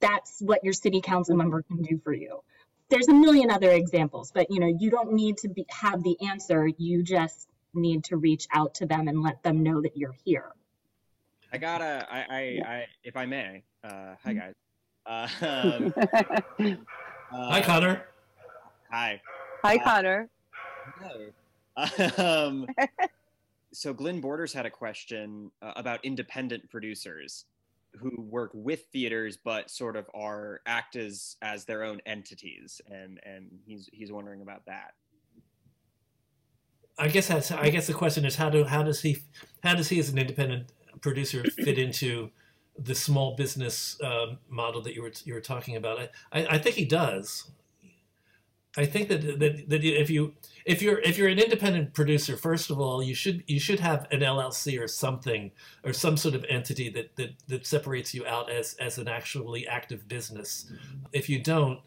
That's what your city council member can do for you. There's a million other examples, but you know, you don't need to be, have the answer. You just need to reach out to them and let them know that you're here. I gotta, I, I, I if I may, uh, hi guys. Uh, um, uh, hi, Connor. Hi. Hi, Connor. Hi. um, so Glenn Borders had a question uh, about independent producers who work with theaters but sort of are act as as their own entities, and and he's he's wondering about that. I guess that's I guess the question is how do how does he how does he as an independent producer fit into the small business um, model that you were you were talking about? I, I, I think he does. I think that, that that if you if you're if you're an independent producer, first of all, you should you should have an LLC or something or some sort of entity that that, that separates you out as as an actually active business. If you don't,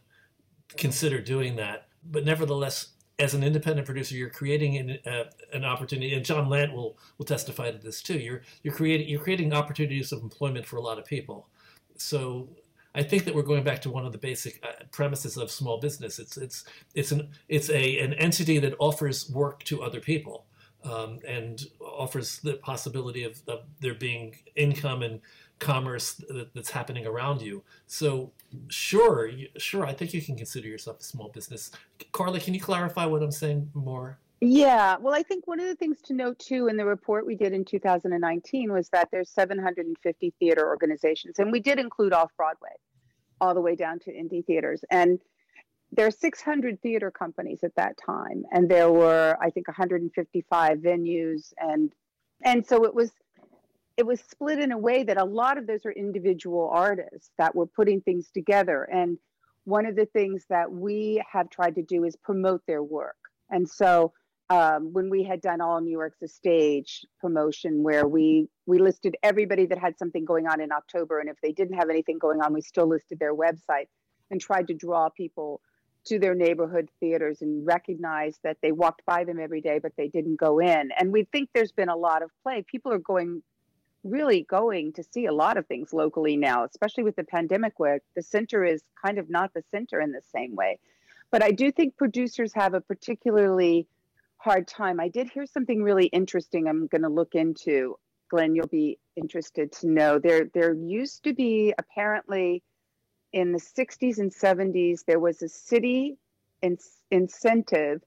consider doing that. But nevertheless, as an independent producer, you're creating an, uh, an opportunity, and John Lant will will testify to this too. You're you're creating you're creating opportunities of employment for a lot of people. So I think that we're going back to one of the basic uh, premises of small business. It's it's it's an it's a an entity that offers work to other people. Um, and offers the possibility of, of there being income and commerce that's happening around you. So sure, sure, I think you can consider yourself a small business. Carla, can you clarify what I'm saying more? Yeah, well, I think one of the things to note too in the report we did in 2019 was that there's 750 theater organizations, and we did include off Broadway, all the way down to indie theaters. And there are 600 theater companies at that time, and there were, I think, 155 venues, and and so it was it was split in a way that a lot of those are individual artists that were putting things together. And one of the things that we have tried to do is promote their work. And so um, when we had done all New York's a stage promotion, where we we listed everybody that had something going on in October, and if they didn't have anything going on, we still listed their website and tried to draw people to their neighborhood theaters and recognize that they walked by them every day, but they didn't go in. And we think there's been a lot of play. People are going really going to see a lot of things locally now, especially with the pandemic, where the center is kind of not the center in the same way. But I do think producers have a particularly hard time. I did hear something really interesting I'm going to look into. Glenn, you'll be interested to know. There, there used to be apparently in the 60s and 70s, there was a city in, incentive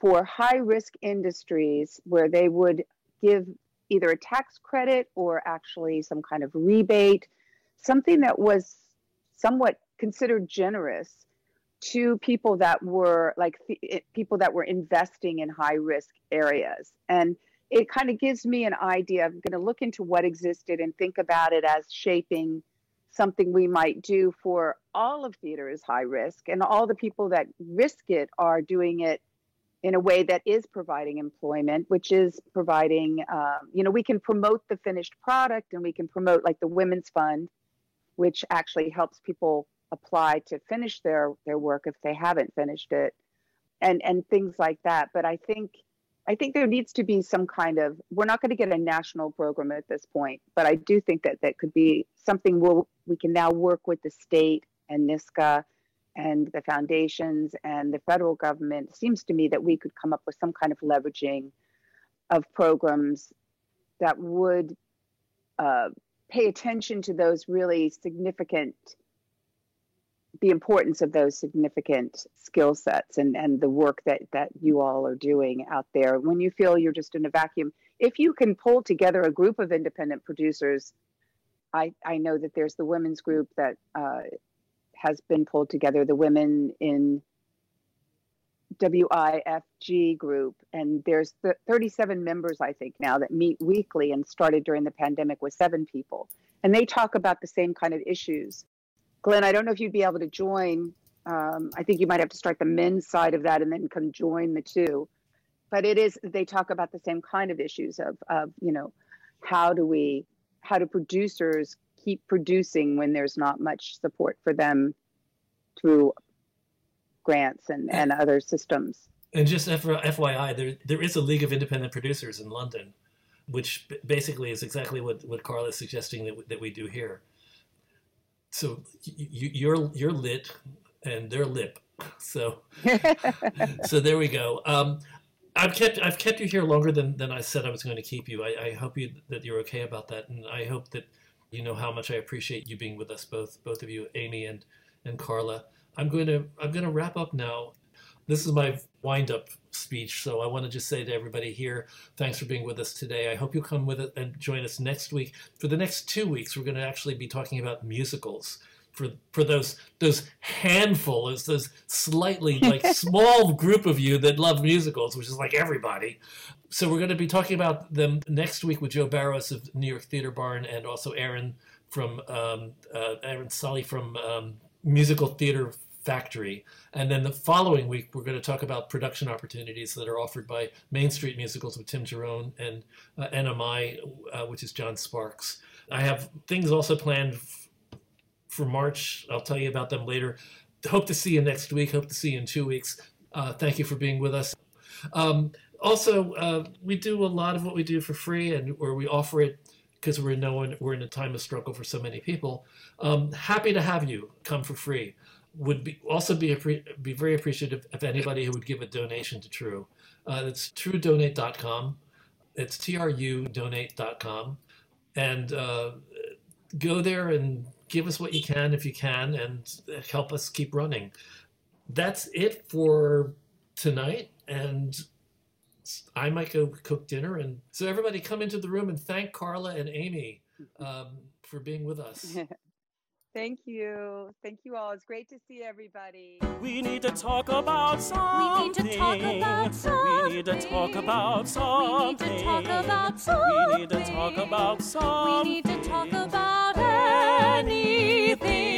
for high risk industries where they would give either a tax credit or actually some kind of rebate, something that was somewhat considered generous to people that were like people that were investing in high risk areas. And it kind of gives me an idea. I'm going to look into what existed and think about it as shaping something we might do for all of theater is high risk. And all the people that risk it are doing it in a way that is providing employment, which is providing, um, you know, we can promote the finished product and we can promote like the Women's Fund, which actually helps people apply to finish their their work if they haven't finished it, and and things like that. But I think I think there needs to be some kind of. We're not going to get a national program at this point, but I do think that that could be something we'll, we can now work with the state and NYSCA and the foundations and the federal government, it seems to me that we could come up with some kind of leveraging of programs that would uh, pay attention to those really significant the importance of those significant skill sets and, and the work that, that you all are doing out there when you feel you're just in a vacuum if you can pull together a group of independent producers I, I know that there's the women's group that uh, has been pulled together, the women in WIFG group, and there's the 37 members, I think, now that meet weekly and started during the pandemic with seven people. And they talk about the same kind of issues. Glenn, I don't know if you'd be able to join. Um, I think you might have to start the men's side of that and then come join the two. But it is, they talk about the same kind of issues of, of you know, how do we, how do producers keep producing when there's not much support for them through grants and, and other systems. And just for FYI, there there is a League of Independent Producers in London, which basically is exactly what, what Carl is suggesting that, we, that we do here. So you, you're you're LIT, and they're LIP. So so there we go. Um, I've kept I've kept you here longer than, than I said I was going to keep you. I, I hope you that you're okay about that, and I hope that you know how much I appreciate you being with us, both both of you, Aimee and and Carla. I'm going to I'm going to wrap up now. This is my wind up speech, so I want to just say to everybody here, thanks for being with us today. I hope you'll come with it and join us next week. For the next two weeks, we're going to actually be talking about musicals for for those those handful, is those slightly like small group of you that love musicals, which is like everybody. So we're going to be talking about them next week with Joe Barros of New York Theater Barn and also Aaron from um, uh, Aaron Sully from um, Musical Theater Factory. And then the following week, we're going to talk about production opportunities that are offered by Main Street Musicals with Tim Jerome and uh, NMI, uh, which is John Sparks. I have things also planned f- for March. I'll tell you about them later. Hope to see you next week. Hope to see you in two weeks. Uh, thank you for being with us. Um, also, uh, we do a lot of what we do for free, and or we offer it because we're knowing we're in a time of struggle for so many people. Um, happy to have you come for free. Would be also be be very appreciative of anybody who would give a donation to TRU. Uh, it's truedonate.com. It's tru donate.com, and uh, go there and give us what you can if you can, and help us keep running. That's it for tonight, and I might go cook dinner. And so everybody come into the room and thank Carla and Aimee um, for being with us. Thank you. Thank you all. It's great to see everybody. We need to talk about something. We need to talk about something. We need to talk about something. We need to talk about We need to talk about something. We need to talk about anything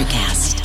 Electricast.